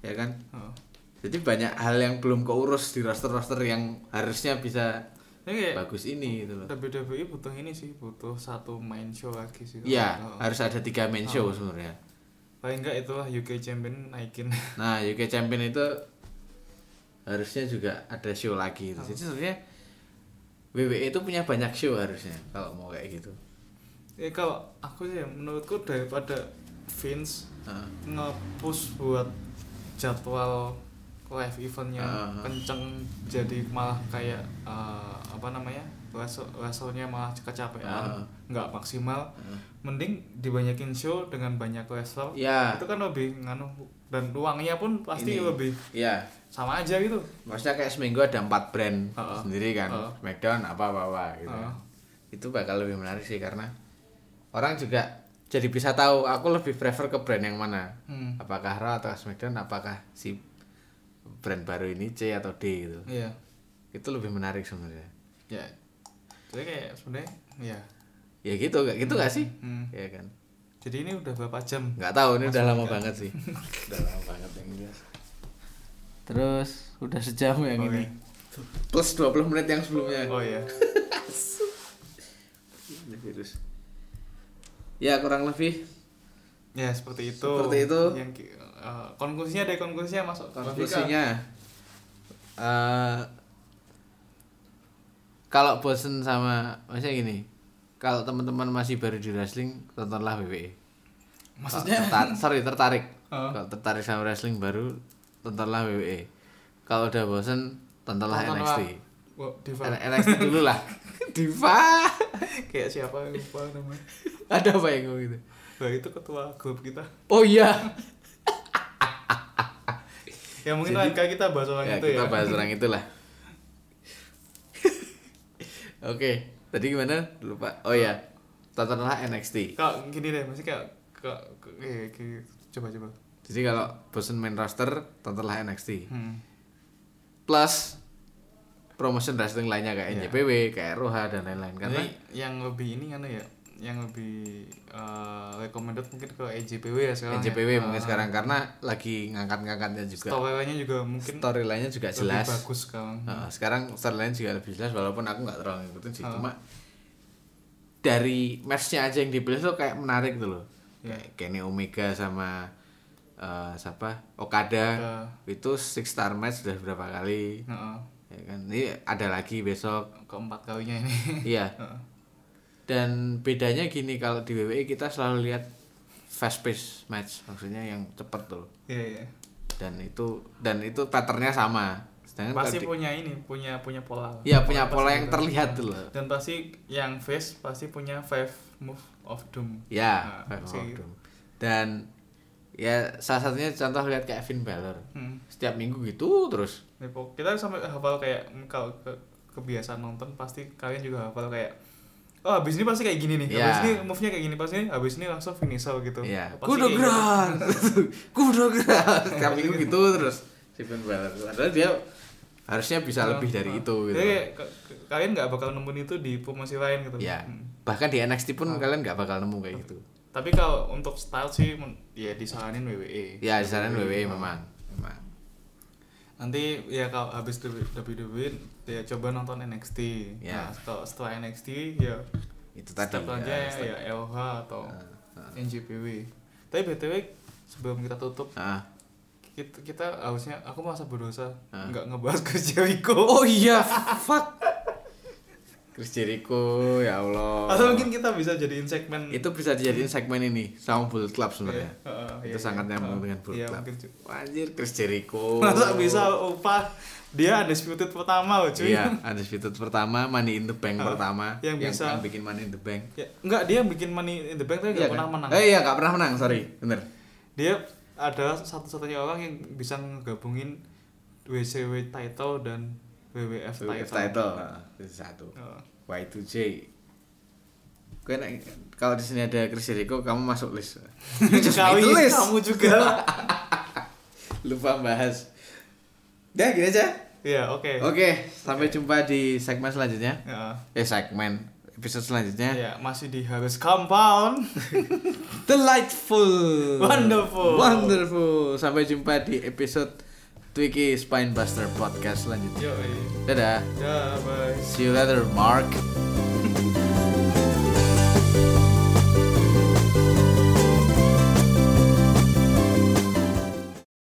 ya kan Heeh. jadi banyak hal yang belum keurus di roster-roster yang harusnya bisa Ini bagus ini gitu loh WWE butuh ini sih, butuh satu main show lagi sih. Iya, Heeh. harus ada tiga main show sebenarnya. Paling enggak itulah UK Champion naikin. (laughs) Nah, UK Champion itu harusnya juga ada show lagi. gitu. Jadi sebenarnya WWE itu punya banyak show harusnya kalau mau kayak gitu. Ya kalau aku sih menurutku daripada Vince Heeh. nge-push buat jadwal live eventnya Ah. kenceng jadi malah kayak eh, apa namanya wrestle wrestlenya malah kecapean Ah. nggak maksimal mending dibanyakin show dengan banyak wrestler Ya. itu kan lebih nganu dan uangnya pun pasti Ini. lebih Iya. sama aja gitu Maksudnya kayak seminggu ada empat brand Heeh. sendiri kan, Heeh. Smackdown apa apa apa gitu. Heeh. Itu bakal lebih menarik sih karena orang juga jadi bisa tahu aku lebih prefer ke brand yang mana. Hmm. Apakah Raw atau Smackdown, apakah si brand baru ini C atau D gitu. iya Itu lebih menarik sebenarnya. ya jadi kayak sebenarnya ya Ya gitu, gak gitu gak sih? Hmm. Ya kan. jadi ini udah berapa jam Nggak tahu ini udah lama banget sih. (laughs) udah lama banget yang jelas. Terus udah sejam yang Oke. ini. Plus 20 menit yang sebelumnya. oh iya (laughs) virus. Ya kurang lebih. Ya seperti itu. Seperti itu. yang eh, konklusinya deh konklusinya masuk konklusinya eh kalau bosen sama maksudnya gini kalau teman-teman masih baru di wrestling tontonlah WWE maksudnya? Tertar- sorry tertarik. Oh. kalau tertarik sama wrestling baru tontonlah WWE kalau udah bosen tontonlah Tontonlah. NXT Diva. NXT dulu lah. (laughs) Diva. Kayak siapa lupa namanya? Ada apa yang gitu? Nah itu ketua grup kita. Oh iya. (laughs) Ya mungkin lain kali kita bahas orang ya, itu kita ya. bahas (laughs) orang itulah. Oke tadi gimana? Lupa. Oh ya tontonlah NXT Kak gini deh masih kayak kak eh, kayak- coba coba. Jadi kalau bosen main roster tontonlah NXT hmm. plus promotion wrestling lainnya kayak Iya. NJPW kayak Roha dan lain-lain karena Jadi yang lebih ini kan ya yang lebih eh, recommended mungkin ke EJPW ya sekarang NJPW ya. mungkin Ah, sekarang karena lagi ngangkat-ngangkatnya juga storyline-nya juga mungkin storyline-nya juga lebih jelas bagus sekarang Nah, sekarang storyline juga lebih jelas walaupun aku nggak terlalu ngikutin sih Ah. cuma dari matchnya aja yang dipilih tuh kayak menarik tuh loh Iya. kayak Kenny Omega sama eh, siapa Okada Okada. itu six star match udah berapa kali Heeh. Ya kan? Ini ada lagi besok. Keempat kalinya ini. Iya. Heeh. (laughs) dan bedanya gini kalau di WWE kita selalu lihat fast pace match maksudnya yang cepet tuh. Iya iya. Dan itu dan itu patternnya sama. Sedangkan pasti kalau di- punya ini punya punya pola. Iya, punya pola pasti yang terlihat tuh loh. dan pasti yang face pasti punya five move of doom. Ya, Nah, Five sih. of Doom. Dan ya salah satunya contoh lihat kayak Finn Balor. Hmm. Setiap minggu gitu terus. Kita sampai hafal kayak kalau ke, kebiasaan nonton pasti kalian juga hafal kayak oh habis ini pasti kayak gini nih Iya. habis ini move nya kayak gini pasti habis ini langsung finisher gitu Iya. Pasti Kudo gitu. gerak. Kudo gerak. Setiap minggu gitu terus. Si Finn Balor. Padahal dia harusnya bisa lebih dari Ah, itu gitu. jadi kalian nggak bakal nemuin itu di promosi lain gitu Ya. Hmm. Bahkan di NXT pun kalian nggak bakal nemu kayak gitu. Tapi kalau untuk style sih ya disaranin WWE Ya, di sana WWE memang. Memang. nanti ya kalau habis WWE ya coba nonton NXT Ya. nah, setelah, setelah NXT ya Itu tadi. step aja ya, ya, ya LH atau Ah, NJPW tapi btw sebelum kita tutup Ah. kita, kita harusnya aku merasa berdosa Ah. nggak ngebahas Chris Jericho Oh iya, fuck. Chris Jericho, ya Allah. atau mungkin kita bisa jadiin segmen itu bisa dijadiin segmen ini sama Bullet Club sebenarnya. Iya, heeh, itu iya, sangat iya. nyambung Heeh, dengan Bullet iya, Club. mungkin. Wah, Anjir, Chris Jericho. masa bisa upah dia undisputed pertama loh cuy Iya, undisputed pertama, Money in the Bank Ah, pertama, yang bisa- bikin Money in the Bank. ya, enggak dia yang bikin money in the bank tapi Iya pernah kan? menang Eh iya, nggak pernah menang, sorry, bener. dia adalah satu-satunya orang yang bisa ngegabungin WCW title dan WWF title, WWF title, ah, itu satu. Heeh. Y2J. Gue nak- kalau di sini ada Chris Jericho, kamu masuk list. (laughs) Itu list. kamu juga (laughs) Lupa bahas. Udah, gini aja. Iya oke Oke, sampai jumpa di segmen selanjutnya. Ya, Eh, segmen episode selanjutnya. ya, masih di Harvest Compound (laughs) Delightful. Wonderful. Wonderful. Sampai jumpa di episode Twiki Spinebuster Podcast selanjutnya. Yoi. Dadah. Bye. See you later, Mark. (laughs)